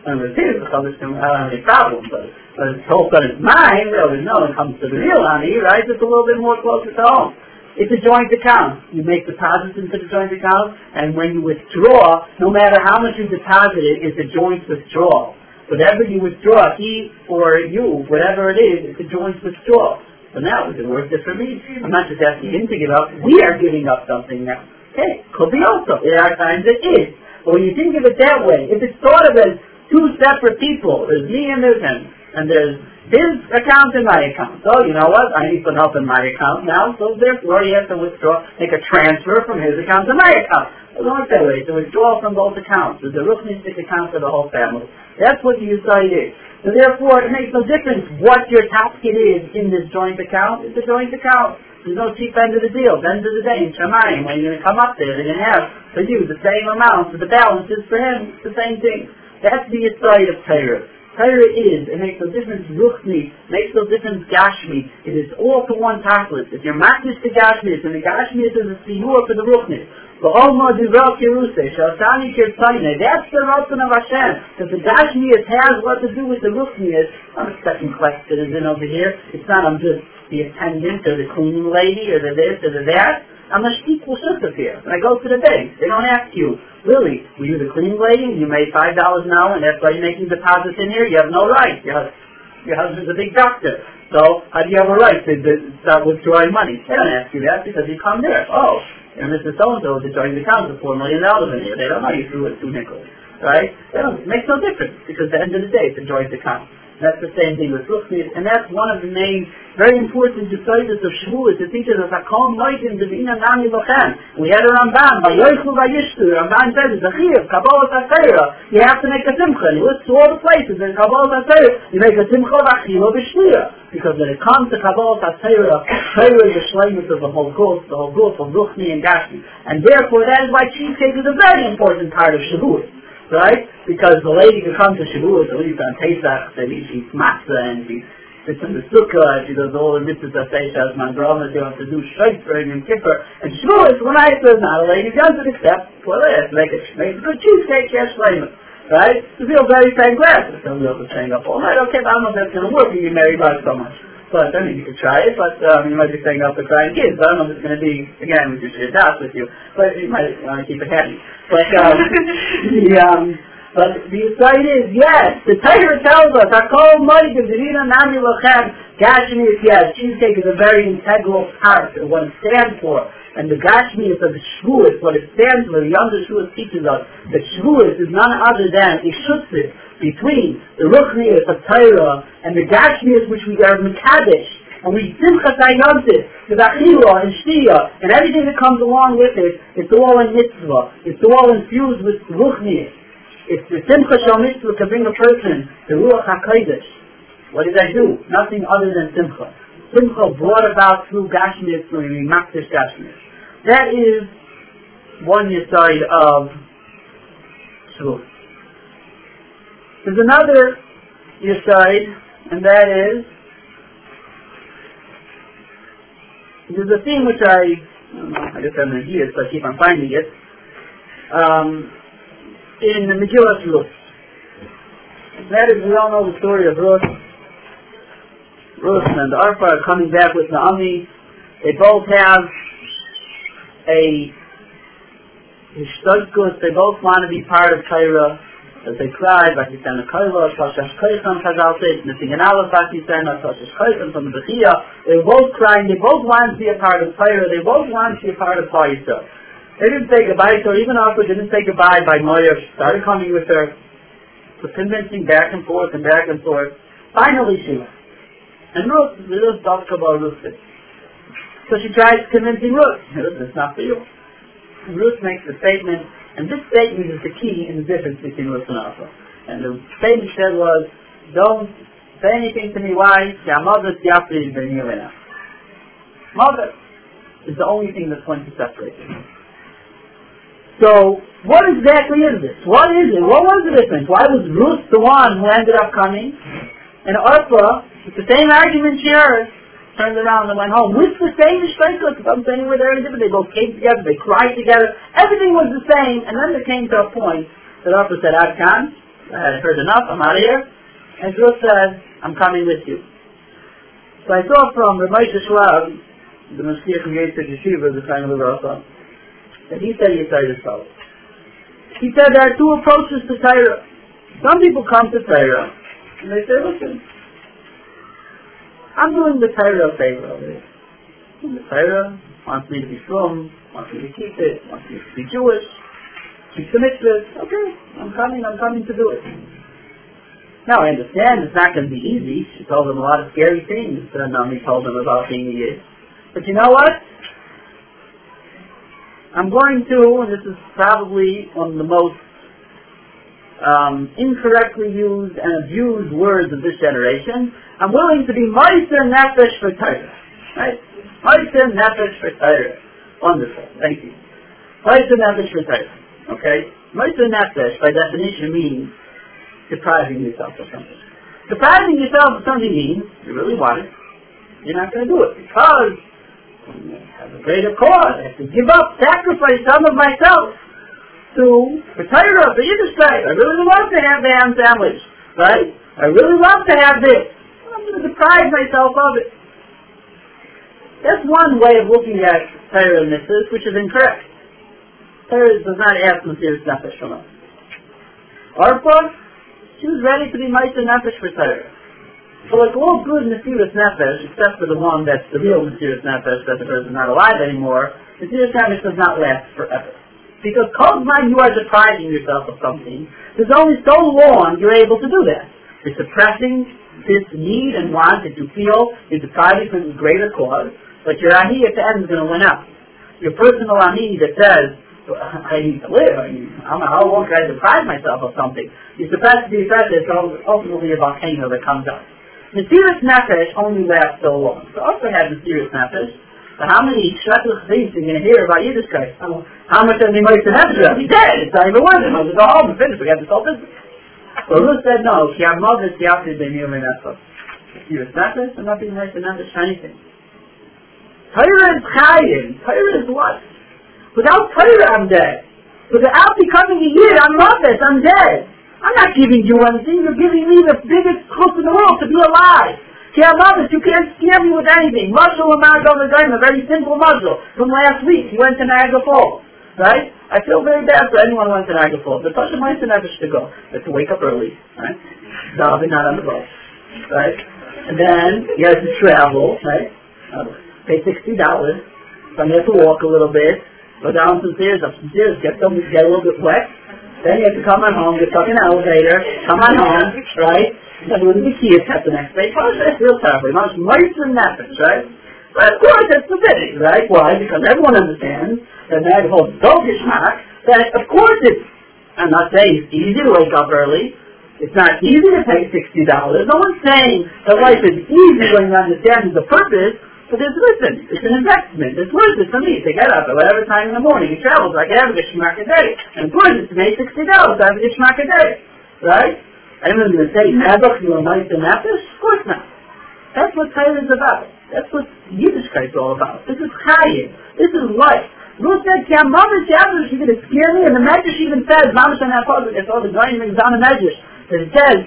And his, I don't have any problem, but, but it's all that it's mine, well, no, it comes to the real money, right, it's a little bit more closer to home. It's a joint account. You make deposits into the joint account, and when you withdraw, no matter how much you deposited, it's a joint withdrawal. Whatever you withdraw, he or you, whatever it is, it's a joint withdrawal. So now it worth it for me. I'm not just asking him to give up. We are giving up something now. Okay, could be also. There are times it is. When you think of it that way, if it's thought of as two separate people, there's me and there's him, and there's his account and my account. So you know what? I need some help in my account now, so therefore he has to withdraw, make a transfer from his account to my account. It doesn't work that way. It's a withdrawal from both accounts. There's a ruchnistic account for the whole family. That's what the side is. So therefore, it makes no difference what your tasket is in this joint account. It's a joint account. There's no cheap end of the deal. End of the day, in Shemayim, when you're going to come up there, they're going to have for you the same amount, but the balance is for him it's the same thing. That's the side of Torah. Torah is, it makes no difference ruchni, makes no difference gashmi. It is all to one tachlis. If you're matched to gashmi, and the gashmi is a siyur for the ruchni. V'olma divrel kiruse, shasani kirtzaine. That's the Ratzon of Hashem. That the Gashmias has what to do with the Ruchnias. Not a second class citizen over here. It's not I'm just the attendant or the cleaning lady or the this or the that. I'm a equal shutuf here. When I go to the bank, they don't ask you, Lily, were you the cleaning lady? You made $5 an hour and that's why you're making deposits in here? You have no right. Your, your husband's a big doctor. So how do you have a right to, to start withdrawing money? They don't ask you that because you come there. Oh, and Mr. So-and-so is joined the account for four million dollars in here. They don't know you threw it two nickels. Right? It makes no difference because at the end of the day it's a joint account. That's the same thing with Ruchnis, and that's one of the main, very important deciders of Shavuos. It teaches us Hakol Moidim Devina Nami Lochan. We had a Ramban, by Yoichu Vayishtu, Ramban says, Zachiv, Kabbalah Tasera. You have to make a Simcha. You list to all the places in Kabbalah Tasera. You make a Simcha Vachilo B'Shliya. Because when it comes to Kabbalah Tasera, Torah is the shlemus of the whole group, the whole group of Ruchni and Gashmi. And therefore that is why cheesecake is a very important part of Shavuos right? Because the lady can come to Shavuot, at least on Pesach, and she eats matzah and she sits in the sukkah and she does all the mitzvahs that she has my grandma doing to do shofar and kippur. And Shavuot, when I say not a lady doesn't accept, well, let's make it, make a good cheesecake, yes, flame. Right? To feel very thank glass. Some people are staying up all night. Okay, I don't know if that's going to work when you marry by so much. But I mean, you could try it, but um, you might be staying up for crying kids. I don't know if it's going to be, again, with your dots with you, but you might want to keep it happy. But, um, the, um, but the side is, yes, the Torah tells us, Hakol Moed Divina Nami Lochem, Gashmi is, yes, cheesecake is a very integral part of what it stands for. And the Gashmi is of the Shavuos, what it stands for, the younger Shavuos teaches us, that Shavuos is none other than a Shutzit between the Ruchnias of Torah and the Gashmias which we are Mekadesh. And we Simchas Ayontis, the Achila and Shtia, and everything that comes along with it, it's all in mitzvah. It's all infused with Ruchnias. It's the Simcha Shal Mitzvah to bring a person, the Ruach HaKodesh. What did I do? Nothing other than Simcha. Simcha brought about through Gashmias, through Makdish Gashmias. That is one side of Shavuot. There's another side, and that is there's a theme which I, I, guess I'm in here, so I keep on finding it, um, in the Megillah Ruth. That is, we all know the story of Ruth. Ruth and Arpa are coming back with Naomi. They both have a Hishtadkus. They both want to be part of Torah as they cry, Vakistan Koiva, Shoshash Koicham Chazal says, missing an Aleph Vakistan, Shoshash Koicham from the Bechia. They were both crying, they both wanted to be a part of Torah, they both wanted to be a part of Torah. They didn't say goodbye her, even Orpah didn't say goodbye by Moyer, started coming with her, was convincing back and forth and back and forth. Finally she left. And Ruth, Ruth talks about Ruth. So she tries convincing Ruth, Ruth, it's not for you. Ruth makes a statement, and this statement is the key in the difference between Ruth and Orpah. And the statement she said was, don't say anything to me, why? Mother is the only thing that's going to separate them. So, what exactly is this? What is it? What was the difference? Why was Ruth the one who ended up coming? And Orpah, with the same argument she heard, turned around and went home with the same shleikus. It doesn't say anywhere they're any different. They both came together, they cried together. Everything was the same, and then there came to a point that Orpah said, Ad Khan, I had heard enough, I'm out of here. And Shul said, I'm coming with you. So I saw from the Moshe Schwab, the Mashgiach from Yitzhak Yeshiva, the time of the Rasa, that he said Yisrael. He said there are two approaches to Torah. Some people come to Torah, and they say, listen, I'm doing the Torah favor of it. The Torah wants me to be strong, wants me to keep it, wants me to be Jewish, keep the mitzvahs. Okay, I'm coming, I'm coming to do it. Now I understand it's not going to be easy. She told him a lot of scary things that Nami told him about being a Yid. But you know what? I'm going to, and this is probably one of the most um, incorrectly used and abused words of this generation. I'm willing to be Meister Nefesh for Torah. Right? Meister Nefesh for Torah. Wonderful. Thank you. Meister Nefesh for Torah. Okay? Meister Nefesh, by definition, means depriving yourself of something. Depriving yourself of something means you really want it. You're not going to do it because have a greater cause. I have to give up, sacrifice some of myself to for Torah, for Yiddishkeit. I really love to have the ham sandwich, right? I really love to have this. I'm going to deprive myself of it. That's one way of looking at Torah mitzvahs, which is incorrect. Torah does not ask serious nefesh from us. Arpa, she was ready to be Meister Nefesh for Torah. So like all good Mesiris Nefesh, except for the one that's the real Mesiris Nefesh, that the person is not alive anymore, Mesiris Nefesh does not last forever. Because Kozman, you are depriving yourself of something. There's only so long you're able to do that. You're suppressing this need and want that you feel is depriving from a greater cause, but your ahi at the end is going to win out. Your personal ahi that says, I need to live, I mean, don't know how long can I deprive myself of something? You suppress the effect, it's ultimately a volcano that comes up. Mesiris Nefesh only lasts so long. So also have Mesiris Nefesh. So how many shretless things are you going to hear about Yiddishkeit? How, how much of the Meister Nefesh? He's dead. It's not even worth it. Just go home and finish. We got this whole business. So Ruth said no. Ki ha-mother siyafti b'nir v'nefesh. Mesiris Nefesh, I'm not being Nefesh for anything. Torah is chayim. Torah is what? Without Torah, I'm dead. Without becoming a Yid, I'm Mother. I'm dead. I'm not giving you anything. You're giving me the biggest hook in the world to be alive. It. You can't scare me with anything. Muzzle and Margot Nagaim, a very simple muzzle. From last week, he went to Niagara Falls. Right? I feel very bad for anyone who went to Niagara Falls. The Pasha Meister never to go. They have to wake up early. Right? Daven not on the boat. Right? And then he has to travel. Right? Uh, pay $60. So has to walk a little bit. Go down some stairs, up some stairs, get, some, get a little bit wet. Then you have to come on home, stuck in an elevator, come on home, right? Then with the key test the next day. That's real terrible. Much mice and nothing, right? But of course, that's forbidden, right? Why? Because everyone understands that that whole dogish mark, that of course it's, I'm not saying it's easy to wake up early, it's not easy to pay $60. No one's saying that life is easy when you understand the purpose, but it's, listen, it's an investment. It's worth it for me to get up at whatever time in the morning and travel so I can have a Gishmak a day. And course it's to make $60 to have a Gishmak a day. Right? Anyone's going to say, Nebuch, you are nice and Nefesh? Of course not. That's what Torah is about. That's what Yiddishkeit is all about. This is Chayim. This is life. Ruth said, Ki mother she's going to scare me. And the Medrash even says, Mamash and Apod, it's all the Goyim and on the Medrash, that it says,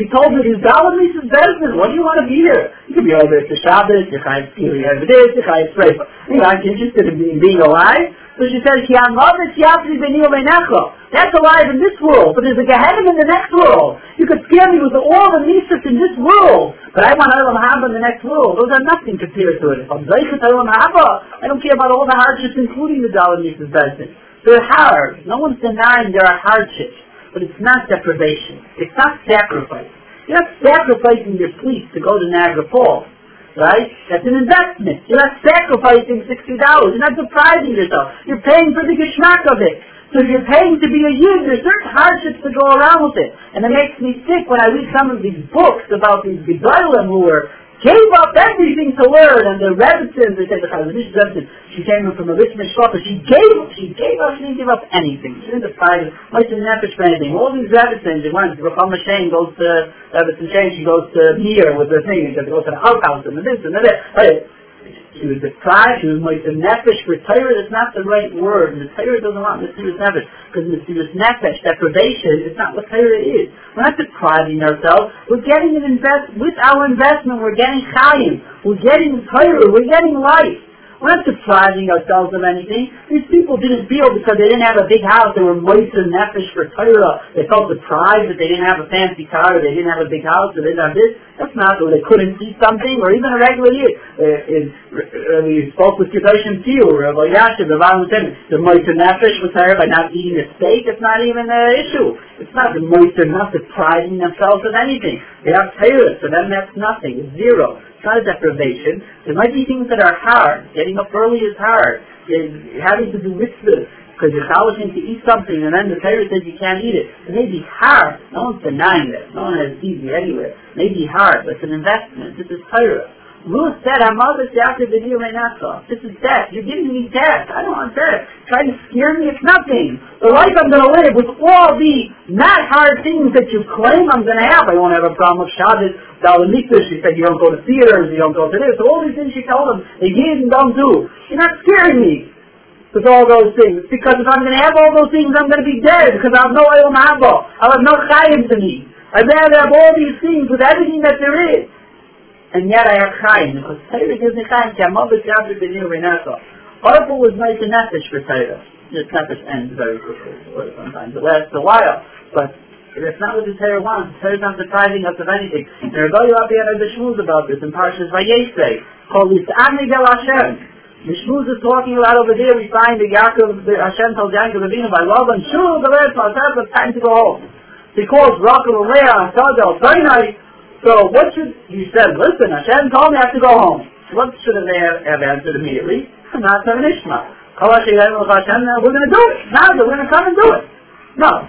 she told me, "These Dalit Mises Bezin, what do you want to be here? You can be over at the Shabbos, you can't steal you have this, you can't pray. You're not interested in being, being alive. So she said, Ki Amavet Yafri Benil Menecho. That's alive in this world, but there's a Gehenna in the next world. You could scare me with all the Mises in this world, but I want Olam Haba in the next world. Those are nothing compared to it. If I'm Zeichet Olam Haba, I don't care about all the hardships, including the Dalit Mises Bezin. They're hard. No one's denying there are hardships but it's not deprivation. It's not sacrifice. You're not sacrificing your sleep to go to Niagara Falls, right? That's an investment. You're not sacrificing $60. You're not depriving yourself. You're paying for the geschmack of it. So you're paying to be a yid, there's certain hardships to go around with it. And it makes me sick when I read some of these books about these Gedolim who were gave up everything to learn, and the Rebbitzin, they say the Chazon Ish Rebbitzin, she came from a rich mishpachah, she gave, she gave up, she didn't give up anything. She didn't decide, much in Nefesh for anything. All these Rebbitzins, they went, Rachel Mashain goes to, Rebbitzin Shane, she goes to Mir with the thing, and she goes to the outhouse, and this, and that. She was deprived, she was moitzah nefesh. For Torah, that's not the right word. And the Torah doesn't want Mesiris nefesh. Because Mesiris nefesh, deprivation, is not what Torah is. We're not depriving ourselves. We're getting an invest, with our investment, we're getting chayim. We're getting Torah, we're getting life. We're not depriving ourselves of anything. These people didn't feel because they didn't have a big house, they were moist and nefesh for Torah. They felt deprived that they didn't have a fancy car, or they didn't have a big house, or they didn't have this. That's not, or they couldn't see something, or even a regular year. Uh, uh, we spoke with Kedoshim Tiu, Rabbi Yashiv, the Baal said, the moist and nefesh was Torah by not eating a steak. It's not even an issue. It's not the moist, they're not depriving themselves of anything. They have Torah, so then that's nothing. It's zero. A deprivation. There might be things that are hard. Getting up early is hard. Having to do mitzvahs because you're challenging to eat something and then the Torah says you can't eat it. It may be hard. No one's denying that. No one has easy anywhere. It may be hard, but it's an investment. This is Torah. Ruth said, I'm all this after the deal This is death. You're giving me death. I don't want death. Trying to scare me, it's nothing. The life I'm going to live with all the not hard things that you claim I'm going to have. I won't have a problem with Shabbos. Dalamikdash, she said you don't go to theaters, you don't go to this. All these things she told him, they did and don't do. You're not scaring me with all those things. Because if I'm going to have all those things, I'm going to be dead because I have no Olam Haba. I have no Chayim to me. I'd rather have all these things with everything that there is and yet I have Chaim, because Torah gives me Chaim, ki amobis yadu b'nir renato. Orpah was nice and nefesh for Torah. This nefesh ends very quickly, or sometimes it lasts a while, but that's not what the Torah wants. The Torah is not depriving us of anything. And Rabbi Rabbi the Shmuz about this in Parshas Vayesei, called Yis'ani Gel Hashem. The Shmuz is talking about over there, we find that Yaakov, the Hashem told Yaakov Avinu by love and Shul, the rest, it's time to go home. He calls Rachel and Leah and very nice, so what should, he said, listen, Hashem told me I have to go home. What should they have, have answered immediately? Not to Nishma. Oh, we're going to do it. Now we're going to come and do it. No.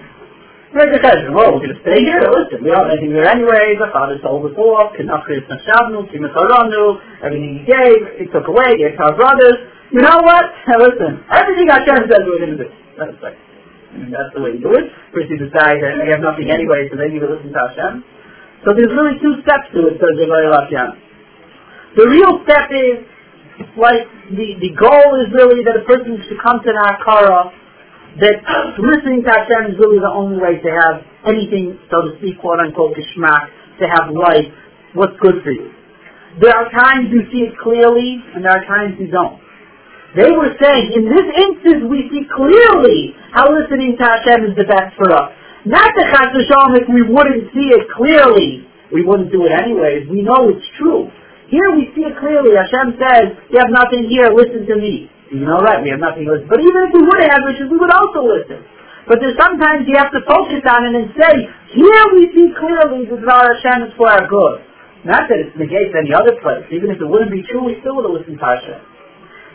Where's the chesed? Well, we're going to stay here. Listen, we have anything here anyway. The father told us off. Kinachris Nashavnu, Kimitharanu, everything he gave, he took away, gave to our brothers. You know what? Listen, everything Hashem says we're going to do. That's like, that's the way you do it. First you decide that we have nothing anyway, so then you listen to Hashem. So there's really two steps to it, says the Rabbi The real step is, like, the, the goal is really that a person should come to the Akara, that listening to Hashem is really the only way to have anything, so to speak, quote unquote, geschmack, to have life, what's good for you. There are times you see it clearly, and there are times you don't. They were saying, in this instance, we see clearly how listening to Hashem is the best for us. Not the Chas if we wouldn't see it clearly, we wouldn't do it anyways. We know it's true. Here we see it clearly. Hashem says, you have nothing here, listen to me. You know, right, we have nothing to listen. But even if we would have wishes, we would also listen. But there's sometimes you have to focus on it and say, here we see clearly that our Hashem is for our good. Not that it's negates any other place. Even if it wouldn't be true, we still would have listened to Hashem.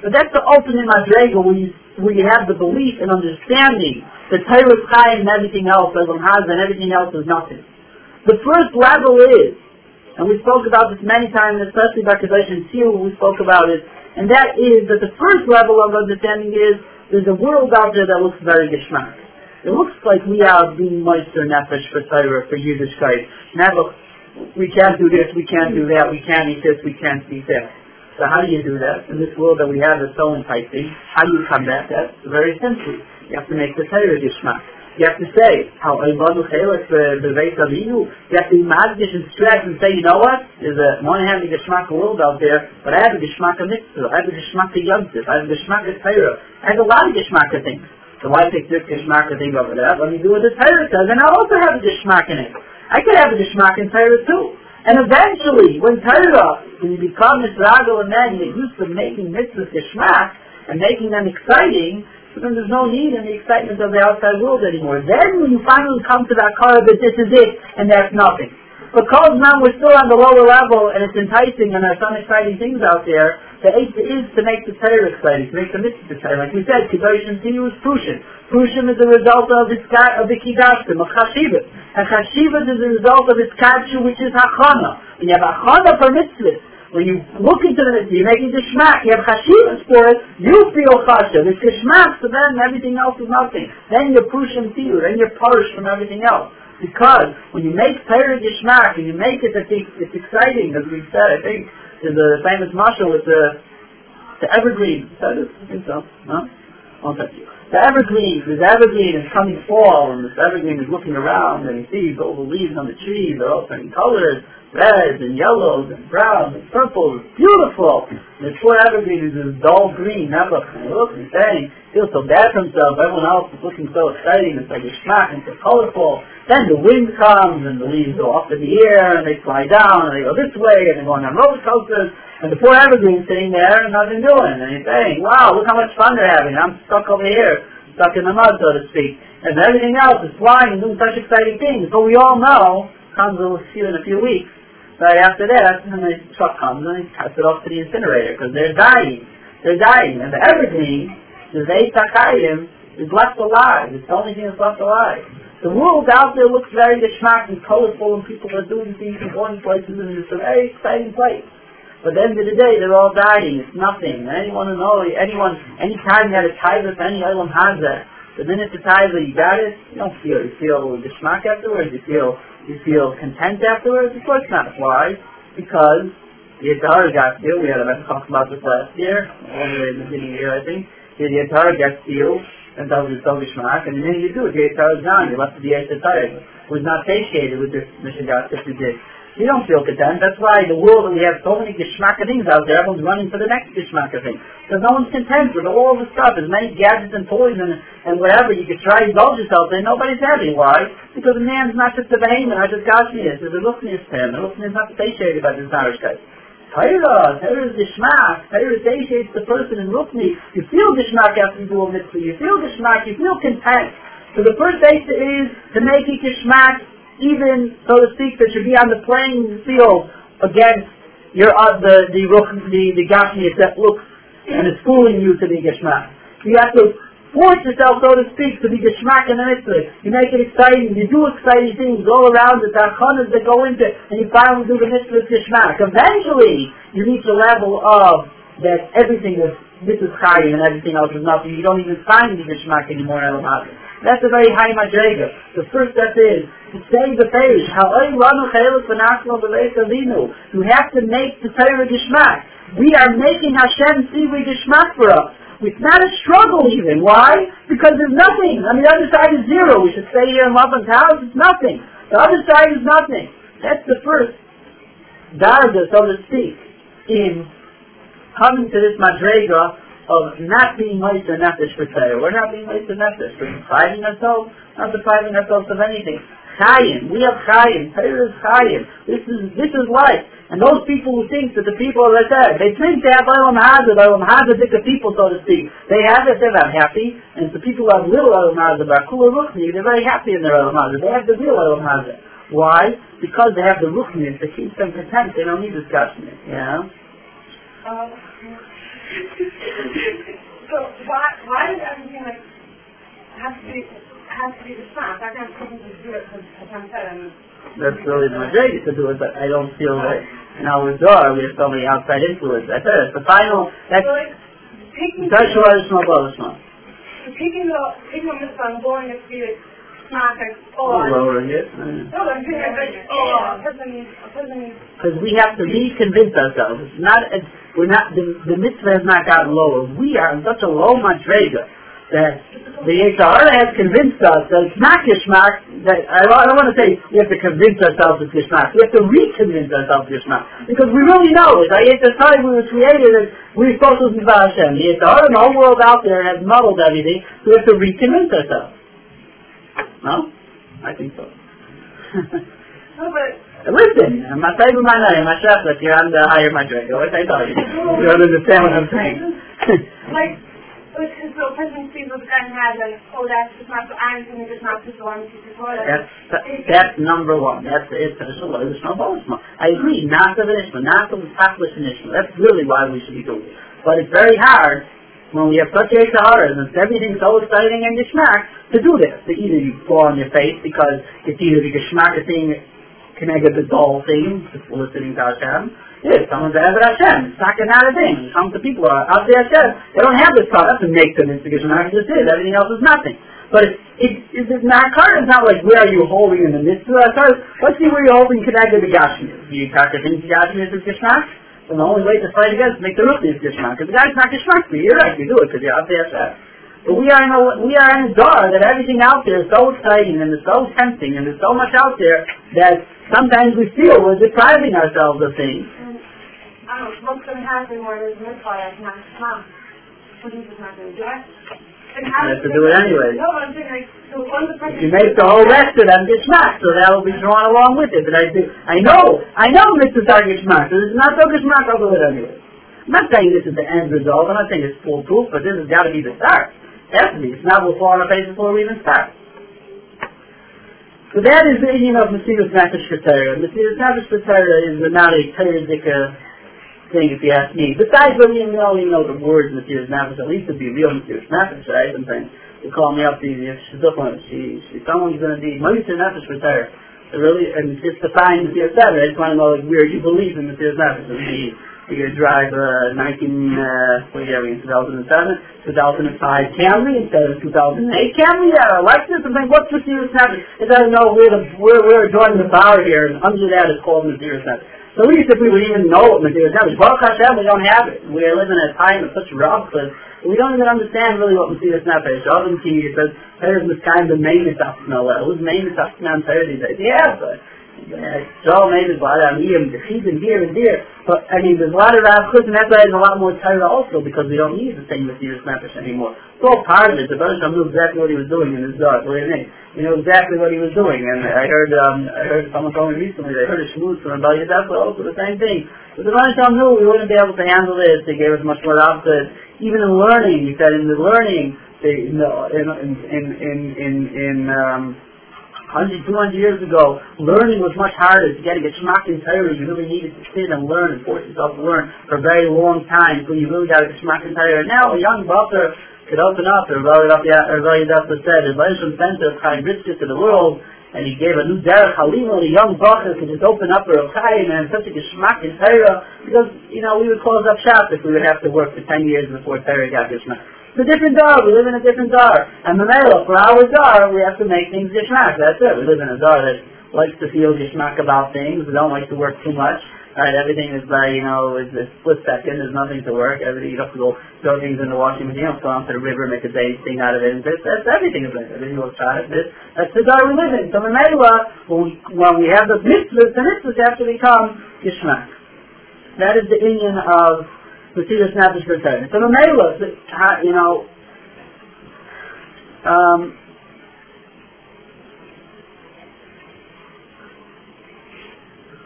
But that's the ultimate madrega where you, where you have the belief and understanding that Torah is Chaim and everything else, Elam has and everything else is nothing. The first level is, and we spoke about this many times, especially by Kedosh and Seal, we spoke about it, and that is that the first level of understanding is there's a world out there that looks very geschmack. It looks like we are being meister nefesh for Torah, for Yiddishkeit. Now look, we can't do this, we can't do that, we can't eat this, we can't eat that. So how do you do that? In this world that we have is so enticing, how do you combat that? Very simply. You have to make the Torah Gishmak. You have to say, how Eimadu Chelik Beveit Avinu, you have to be magish and stress and say, you know what? There's a one and a half Gishmak world out there, but I have a Gishmak of Mitzvah, I have a Gishmak of Yomtiv, I have a Gishmak of Torah, I have a lot of Gishmak of things. So why pick this Gishmak thing over that? Let me do what the Torah says, and I also have a Gishmak in it. I could have a Gishmak in Torah too. And eventually, when Torah, when you become Misragel and then you're used to making mitzvahs geschmack and making them exciting, so then there's no need in the excitement of the outside world anymore. Then when you finally come to that car that this is it, and that's nothing. Because now we're still on the lower level and it's enticing and there's some exciting things out there, The eighth is to make the Torah exciting, to make the mitzvah exciting. Like we said, and Tinu is Prushim. Is the result of its of the Kiddashim, of Chashivas. And Chashivas is the result of its Kadshu, which is Hachana. When you have Hachana for mitzvahs, when you look into the mitzvah, you're making the shmak, you have chashivas for it, you feel chashav. It's shmak, so then everything else is nothing. Then you're pushing to you, then you're parish from everything else. Because when you make Torah Gishmak and you make it, think it's exciting, as we said, I think, in the famous marshal with the, the evergreen. Is it? I think so. No? I'll tell you. The evergreen, this evergreen is coming fall, and this evergreen is looking around, and he sees all the leaves on the trees, they're all turning colors, reds and yellows and browns and purples, beautiful. The poor evergreen is this dull green, that looks, saying, feels so bad for himself, everyone else is looking so exciting, it's like a schmack, and so colorful. Then the wind comes, and the leaves go up in the air, and they fly down, and they go this way, and they're going on roller coasters, and the poor evergreen's sitting there and nothing doing, saying, wow, look how much fun they're having, I'm stuck over here, stuck in the mud, so to speak. And everything else is flying and doing such exciting things. But we all know, comes will see in a few weeks, right after that, and the truck comes and they pass it off to the incinerator, because they're dying. They're dying. And everything, the the is left alive. It's the only thing that's left alive. The world out there looks very geschmack and colorful and people are doing things and going places and it's a very exciting place. But at the end of the day, they're all dying. It's nothing. Anyone who knows, anyone, any time you had a tithe of any Olam Hazeh, the minute the tithe you got it, you don't feel, you feel geschmack afterwards, you feel, you feel content afterwards. Of course not. Why? Because the Yitzhar got sealed. We had a talk about this last year, the in the beginning of the year, I think. The Yitzhar got sealed and that was so geschmack, and then you do it, the Yitzhar is gone, you left the Yitzhar was not satiated with this Mishagat that you did. You don't feel content. That's why the world, we have so many geschmack things out there, everyone's running for the next geschmack thing. Because no one's content with all the stuff, as many gadgets and toys and, and whatever you could try to indulge yourself in, nobody's happy. Why? Because man's not just a behemoth, not just Gashmias, there's a Ruchnius to him. The Ruchnius is not satiated by this Narishkeit. Torah, Torah is Gishmak. Torah satiates the person in Rukni. You feel Gishmak after you do a mitzvah. You feel Gishmak. You feel content. So the first base is to make it Gishmak, even, so to speak, that should be on the playing field against your, uh, the, the, the, the Gashmias that looks and is fooling you to be Gishmak. You have to force yourself, so to speak, to be the in the mitzvah. You make it exciting, you do exciting things all around the achanas that go into it, and you finally do the mitzvah to schmack. Eventually, you reach a level of that everything is this is chayyim and everything else is nothing. You don't even find the schmack anymore in Elamad. That's a very high madrega. The first step is to say the page. You have to make the Torah geschmack. We are making Hashem see we geschmack for us. It's not a struggle even. Why? Because there's nothing. Mean, the other side is zero. We should stay here in Laban's house. It's nothing. The other side is nothing. That's the first darga, so to speak, in coming to this madrega of not being Meister Nefesh for Torah. We're not being Meister Nefesh. We're depriving ourselves, not depriving ourselves of anything. Chayim. We have Chayim. Torah is Chayim. This is, this is life. And those people who think that the people, are I said, they think they have Olam Hazeh, Olam the people, so to speak. They have it, they're not happy. And the people who have little Olam Hazeh, Bakula Ruchni, they're very happy in their Olam Hazeh. They have the real Olam Hazeh. Why? Because they have the Ruchni that keeps them content. They don't need discussion. Yeah? Um, so why, why does everything like have to be has to be the spot? I can't just do it because said and that's really my great to do it, but I don't feel that in our door we have so many outside influences. I said it's the final. That's so like, taking Joshua Ishmael Bolishma. taking the taking the mitzvah and going to be like not like Lowering it. no I'm doing it like a person a person Because we have to reconvince ourselves. It's not, it's, we're not, the, the mitzvah has not gotten lower. We are in such a low madrega that the Yeshara has convinced us that it's not Gishmak, that, I I don't want to say we have to convince ourselves it's Gishmak. We have to reconvince ourselves it's Gishmak. Because we really know it. The time we were created, we were supposed to be Hashem. The Yeshara and the whole world out there has muddled everything, so we have to reconvince ourselves. No? I think so. no but Listen, I'm not saying my name, my chef, if you're on the higher madrega. What I tell you? You don't understand what I'm saying. like Because so person sees what the guy has like, oh that's just not so anything, it's not just one to the toilet. That's, that's number one. That's it's it's a it's no bonus. I agree, not the initial, not the topless initial. That's really why we should be doing it. But it's very hard when we have such a Sahara and everything's so exciting and geschmack to do this. To either you fall on your face because it's either the geschmack thing connected the dull thing, just listening to Hashem, Yes, someone's Ezer Hashem. It's not not a thing. Come to people are out there Hashem. They don't have this product to make them Gishmak. It just is. Everything else is nothing. But it, it, it, it's not card. It's not like where are you holding in the midst of that card. Let's see where you're holding connected to Gashmi. Do you talk to things Gashmi is Gishmak? And the only way to fight against make the roof is Gishmak. Because the guy's not Gishmak for you. You're right. You do it because you're out there Hashem. But we are in a we are in a door that everything out there is so exciting and it's so tempting and there's so much out there that sometimes we feel we're depriving ourselves of things I don't know, what's going to happen where there's no fire not come? What is it not going to do? Have to do it anyway. No, I'm saying like, so one the person... You make the whole rest of them geschmack, so that will be drawn along with it. But I do, I know, I know this is our so this is not so geschmack, I'll do it anyway. I'm not saying this is the end result, I'm not saying it's foolproof, but this has got to be the start. It has to be. If not, fall on our face before we even start. So that is the meaning of Mesilas Nefesh Ketera. Mesilas Nefesh Ketera is not a Terezdika thing, if you ask me. Besides, when know, you know the words Mesilas Nefesh, at least to be real Mesilas Nefesh, right? Sometimes they call me up, she's she, she, someone's going to be Mesilas Nefesh Ketera. Really, and just to find Mesilas Nefesh, I just want to know like, where you believe in Mesilas Nefesh. Going to drive a 19, uh, what year are we in, 2007, 2005 Camry instead of 2008 Camry? Yeah, I like this. I'm like, what's the serious Nefesh? It doesn't know where the, where, we're joining the bar here, and under that is called serious Nefesh. So at least if we would even know what Mesilas Nefesh, Baruch Hashem, we don't have it. We are living in a time of such rough, but we don't even understand really what Mesilas Nefesh. Other than T, it says, is kind of the main Mitzvah Who's main Mitzvah on Torah these days? Yeah, but a lot of Amiyim, the Chizim here and there. But, I mean, there's a lot of Rav Chus, and that's why there's a lot more Torah also, because we don't need the same Mesilas Nefesh anymore. It's all part of it. The Baruch knew exactly what he was doing in his dark. What do you think? He knew exactly what he was doing. And I heard, um, I heard someone told me recently, they heard a shmooze from Rabbi Yedapha also the same thing. But the Baruch knew we wouldn't be able to handle this. They gave us much more output. Even in learning, he said in the learning, they, in, the, in, in, in, in, in, um, 100, 200 years ago, learning was much harder. To get a geschmack in Torah, you really needed to sit and learn and force yourself to learn for a very long time. So you really got a geschmack in Torah. Now a young brother could open up, Rabbi Yadasa said, Elisha sent of Chaim Brisker to the world, and he gave a new derech halima, a young brother could just open up a Chaim and such a geschmack in Torah, because, you know, we would close up shop if we would have to work for 10 years before Torah got geschmack. It's a different dar. We live in a different dar. And the Mamela, for our dar, we have to make things gishmak. That's it. We live in a dar that likes to feel gishmak about things. We don't like to work too much. Right, everything is by, you know, it's a split second. There's nothing to work. Everything, you have to go throw things in the washing machine, go down to the river, make a day thing out of it. And this, that's everything is like Everything will try it. This, that's the dar we live in. So Mamela, when we, when we have the mitzvahs, the mitzvahs have to become gishmak. That is the union of Mesilas Nefesh B'Torah. So the Mela, you know, um,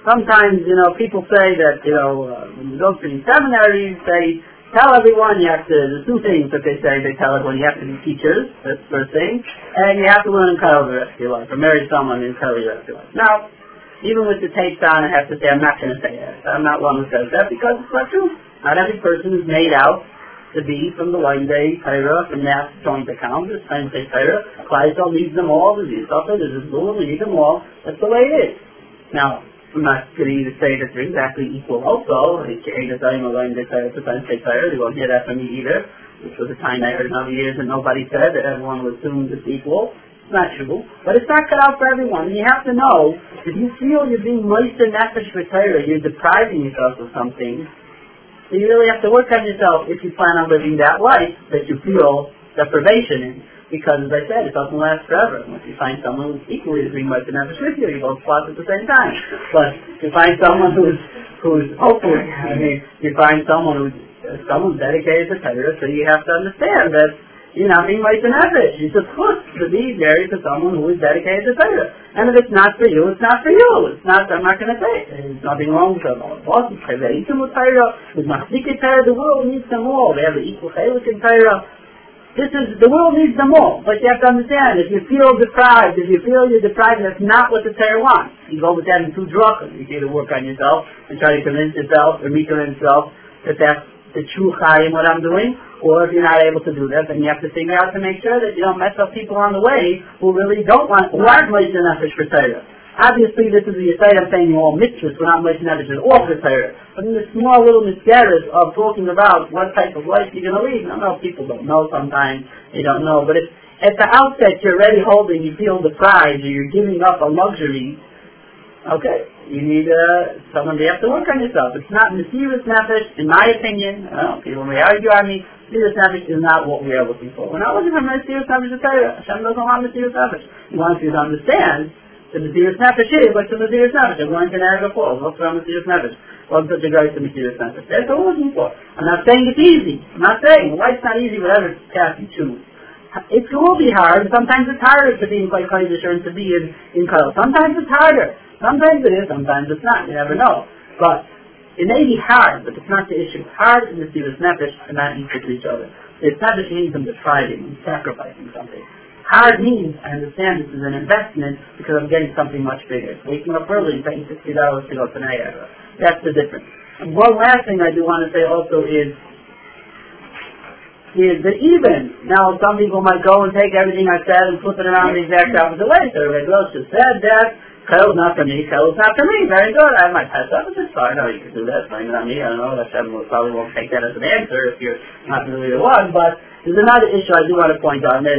sometimes, you know, people say that, you know, uh, when you go to the seminaries, they tell everyone you have to, there's two things that they say. They tell everyone you have to be teachers, that's the first thing, and you have to learn Kyle the rest of your life, or marry someone in Kyle the rest of your life. Now, even with the tapes on, I have to say I'm not going to say that. I'm not one who says that because it's not true. Not every person is made out to be from the one day Torah, from that joint account, the same day Torah. Kleisel needs them all, there's Yisrael, there's Zul, we need them all. That's the way it is. Now, I'm not going to say that they're exactly equal also. They won't hear that from me either, which was a time I heard in other years and nobody said that everyone was assumed it's equal. It's not true. But it's not cut out for everyone. And you have to know, if you feel you're being moistened nefesh for Torah, you're depriving yourself of something, so you really have to work on yourself if you plan on living that life that you feel deprivation in. Because as I said, it doesn't last forever. If you find someone who's equally as being much an with you, you both plot at the same time. But if you find someone who's who's hopefully, I mean, you find someone who's someone's dedicated to Torah, so you have to understand that you're not being right in effort. You're supposed to be married to someone who is dedicated to Torah. And if it's not for you, it's not for you. It's not, I'm not going to say it. There's nothing wrong with. Boss is Chaverim with Torah. With Machzik Torah, the world needs them all. They have the equal chalik in Torah. this is, the world needs them all. But you have to understand, if you feel deprived, if you feel you're deprived, that's not what the Torah wants. You go with that in two drachas. You either work on yourself and try to convince yourself or convince yourself that that's the true chayim what I'm doing, or if you're not able to do that, then you have to figure out to make sure that you don't mess up people on the way who really don't want, who aren't moish nefesh for Torah. Obviously, this is the side I'm saying you're all mitzvahs, we're not moish nefesh at all for Torah. But in the small little misgaras of talking about what type of life you're going to lead, I know people don't know sometimes, they don't know, but if at the outset you're already holding, you feel deprived, or you're giving up a luxury, okay, you need uh, someone to have to work on yourself. It's not Mesiris Nefesh, in my opinion, people may argue on me, Mesiris Nefesh is not what we are looking for. We're not looking for Mesiris Nefesh to Torah. Hashem doesn't want Mesiris Nefesh. He wants you to understand the Mesiris Nefesh is like the Mesiris Nefesh. I'm going to Niagara Falls. What's wrong with Mesiris Nefesh? What's such a great Mesiris Nefesh? That's what we're looking for. I'm not saying it's easy. I'm not saying life's not easy, whatever path you choose. It will be hard. Sometimes it's harder to be in Klai Kodesh to be in, in Kal. Sometimes it's harder. Sometimes it is, sometimes it's not. You never know. But it may be hard, but it's not the issue. Hard is the Nefesh and not equal to each other. It's not just means them depriving and sacrificing something. Hard means, I understand this is an investment because I'm getting something much bigger. Waking up early and paying $60 to go to Niagara. That's the difference. And one last thing I do want to say also is, is that even, now some people might go and take everything I said and flip it around the exact opposite way. So Red Rosh just said that, Kail's not for me, Kail's not for me. Very good. I might pass up, but it's fine. No, you can do that. Blame it on me. I don't know. Hashem will, probably won't take that as an answer if you're not really the one. But there's another issue I do want to point out, and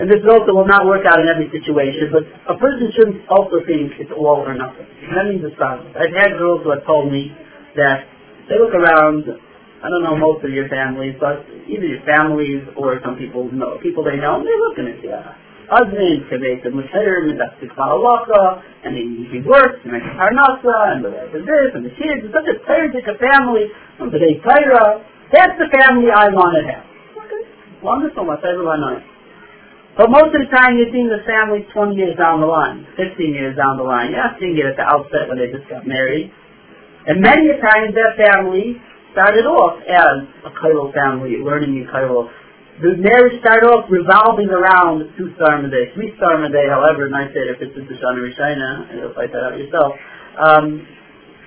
and this also will not work out in every situation, but a person shouldn't also think it's all or nothing. That means it's balance. I've had girls who have told me that they look around, I don't know most of your families, but either your families or some people know, people they know, and they're looking at you. Husband, Kaveh, the Musher, Medastik Balaka, and he, he works, and makes Parnasa, and the wife is this, and the kids, it's such a terrific family, and the day That's the family I want to have. Okay. Wonderful, my favorite one. But most of the time you're seeing the family 20 years down the line, 15 years down the line. You're not seeing it at the outset when they just got married. And many times that family started off as a Kailo family, learning in Kailo. The marriage started off revolving around two star day, three star day, however it if it's a Shana Rishina, you'll fight that out yourself. Um,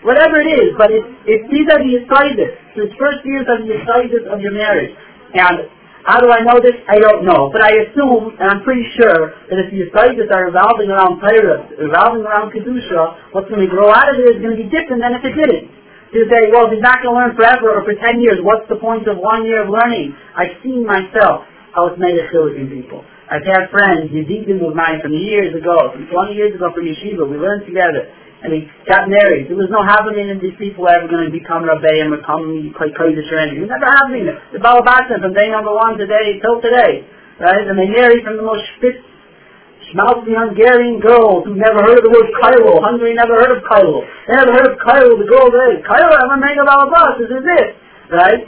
whatever it is, but it's, it's these are the assignments. The first years are the assignments of your marriage. And how do I know this? I don't know. But I assume, and I'm pretty sure, that if the Yisaitis are revolving around Torah, revolving around Kedusha, what's going to grow out of it is going to be different than if it didn't. To say, well, if he's not going to learn forever or for 10 years, what's the point of one year of learning? I've seen myself how it's made a chilik people. I've had friends, Yedidim of mine from years ago, from 20 years ago from Yeshiva, we learned together and he got married. There was no happening that these people ever going to become Rabbeim or come Kodesh or anything. It never happening. The Balabatan from day number one today till today, right? And they married from the most schmaltzy Hungarian girls who never heard of the word Cairo. Hungary never heard of Cairo. They never heard of Cairo. The girl there, Cairo, I'm a mega Balabas. This is it, right?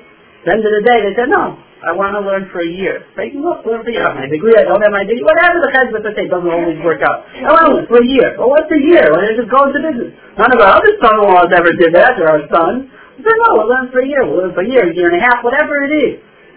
The end of the day, they said, no, I want to learn for a year. They can look, learn for a year. I have my degree, I don't have my degree. Whatever the chesed that say doesn't always work out. I want to learn for a year. Well, what's a year? Well, they just go into business. None of our other son-in-laws ever did that, or our sons. They said, no, we'll learn for a year. We'll learn for a year, a year and a half, whatever it is.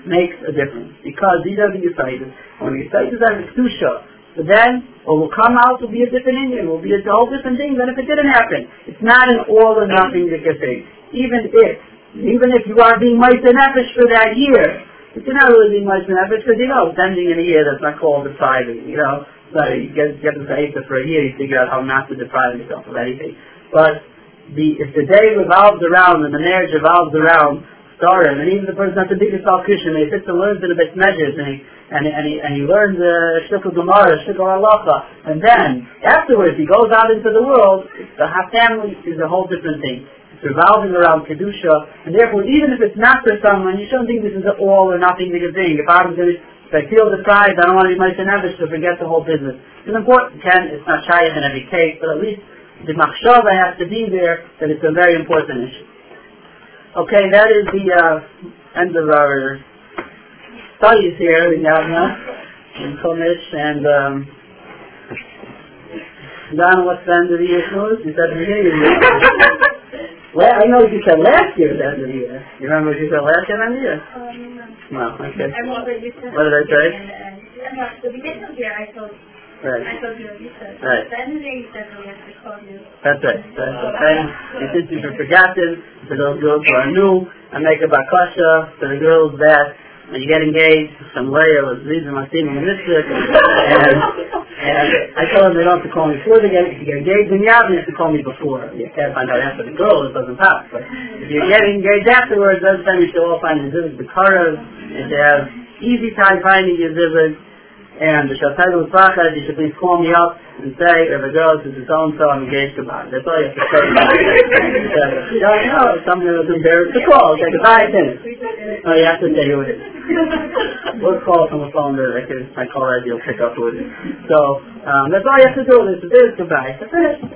Makes a difference. Because these are the Yisaitis. When Yisaitis are Kedusha, so then what will come out will be a different Indian, will be a whole different thing than if it didn't happen. It's not an all or nothing thing. Even if, even if you are being Meister Nefesh for that year, it's not really being much nefesh because you know, ending in a year that's not called depriving, you know. So you get get the Sa'ita for a year, you figure out how not to deprive yourself of anything. But the if the day revolves around and the marriage revolves around Storim, and even the person not the biggest Al-Kishin, he sits and learns in the best measures, and he, and, and he, and he learns uh, Shikul Gemara, Shikul Halacha, and then, afterwards, he goes out into the world, the family is a whole different thing It's revolving around Kedusha, and therefore even if it's not for someone, you shouldn't think this is an all or nothing big thing. If I'm going to, if I feel deprived, I don't want to be Meister Nevish to forget the whole business. It's important, Ken, it's not shy in every case, but at least the machshava has to be there, that it's a very important issue. Okay, that is the uh, end of our studies here in Yavna, in Chumash, and um, Don, what's the end of the year news? You said the beginning of the year. Well, I know you said last year the end of the year. You remember what you said last year the end of the year? Um, Well, okay. And what you said? What did I say? And what, the beginning of the year, I told, Right. I told you what. Right. Then they said we have to call you. That's right. The thing. And since you've forgotten, for those girls who are new, I make a bakasha for the girls that when you get engaged, some Leah was reading my theme in this book, and, and I told them they don't have to call me before they get, if you get engaged in Yavin, you have to call me before. You can't find out after the girl, it doesn't pass. But if you get engaged afterwards, that's time you should all find the zivig, the karas, and to have easy time finding your zivig, and the Shabtai was Bachad, you should please call me up and say, if a girl says it's so-and-so, I'm engaged to her. That's all you have to say. you know, something that's embarrassed to call. A five minutes. Oh, you have to say who it is. We'll call from a phone that I can, I call that, you'll pick up who it is. So, um, that's all you have to do. This is goodbye. That's it.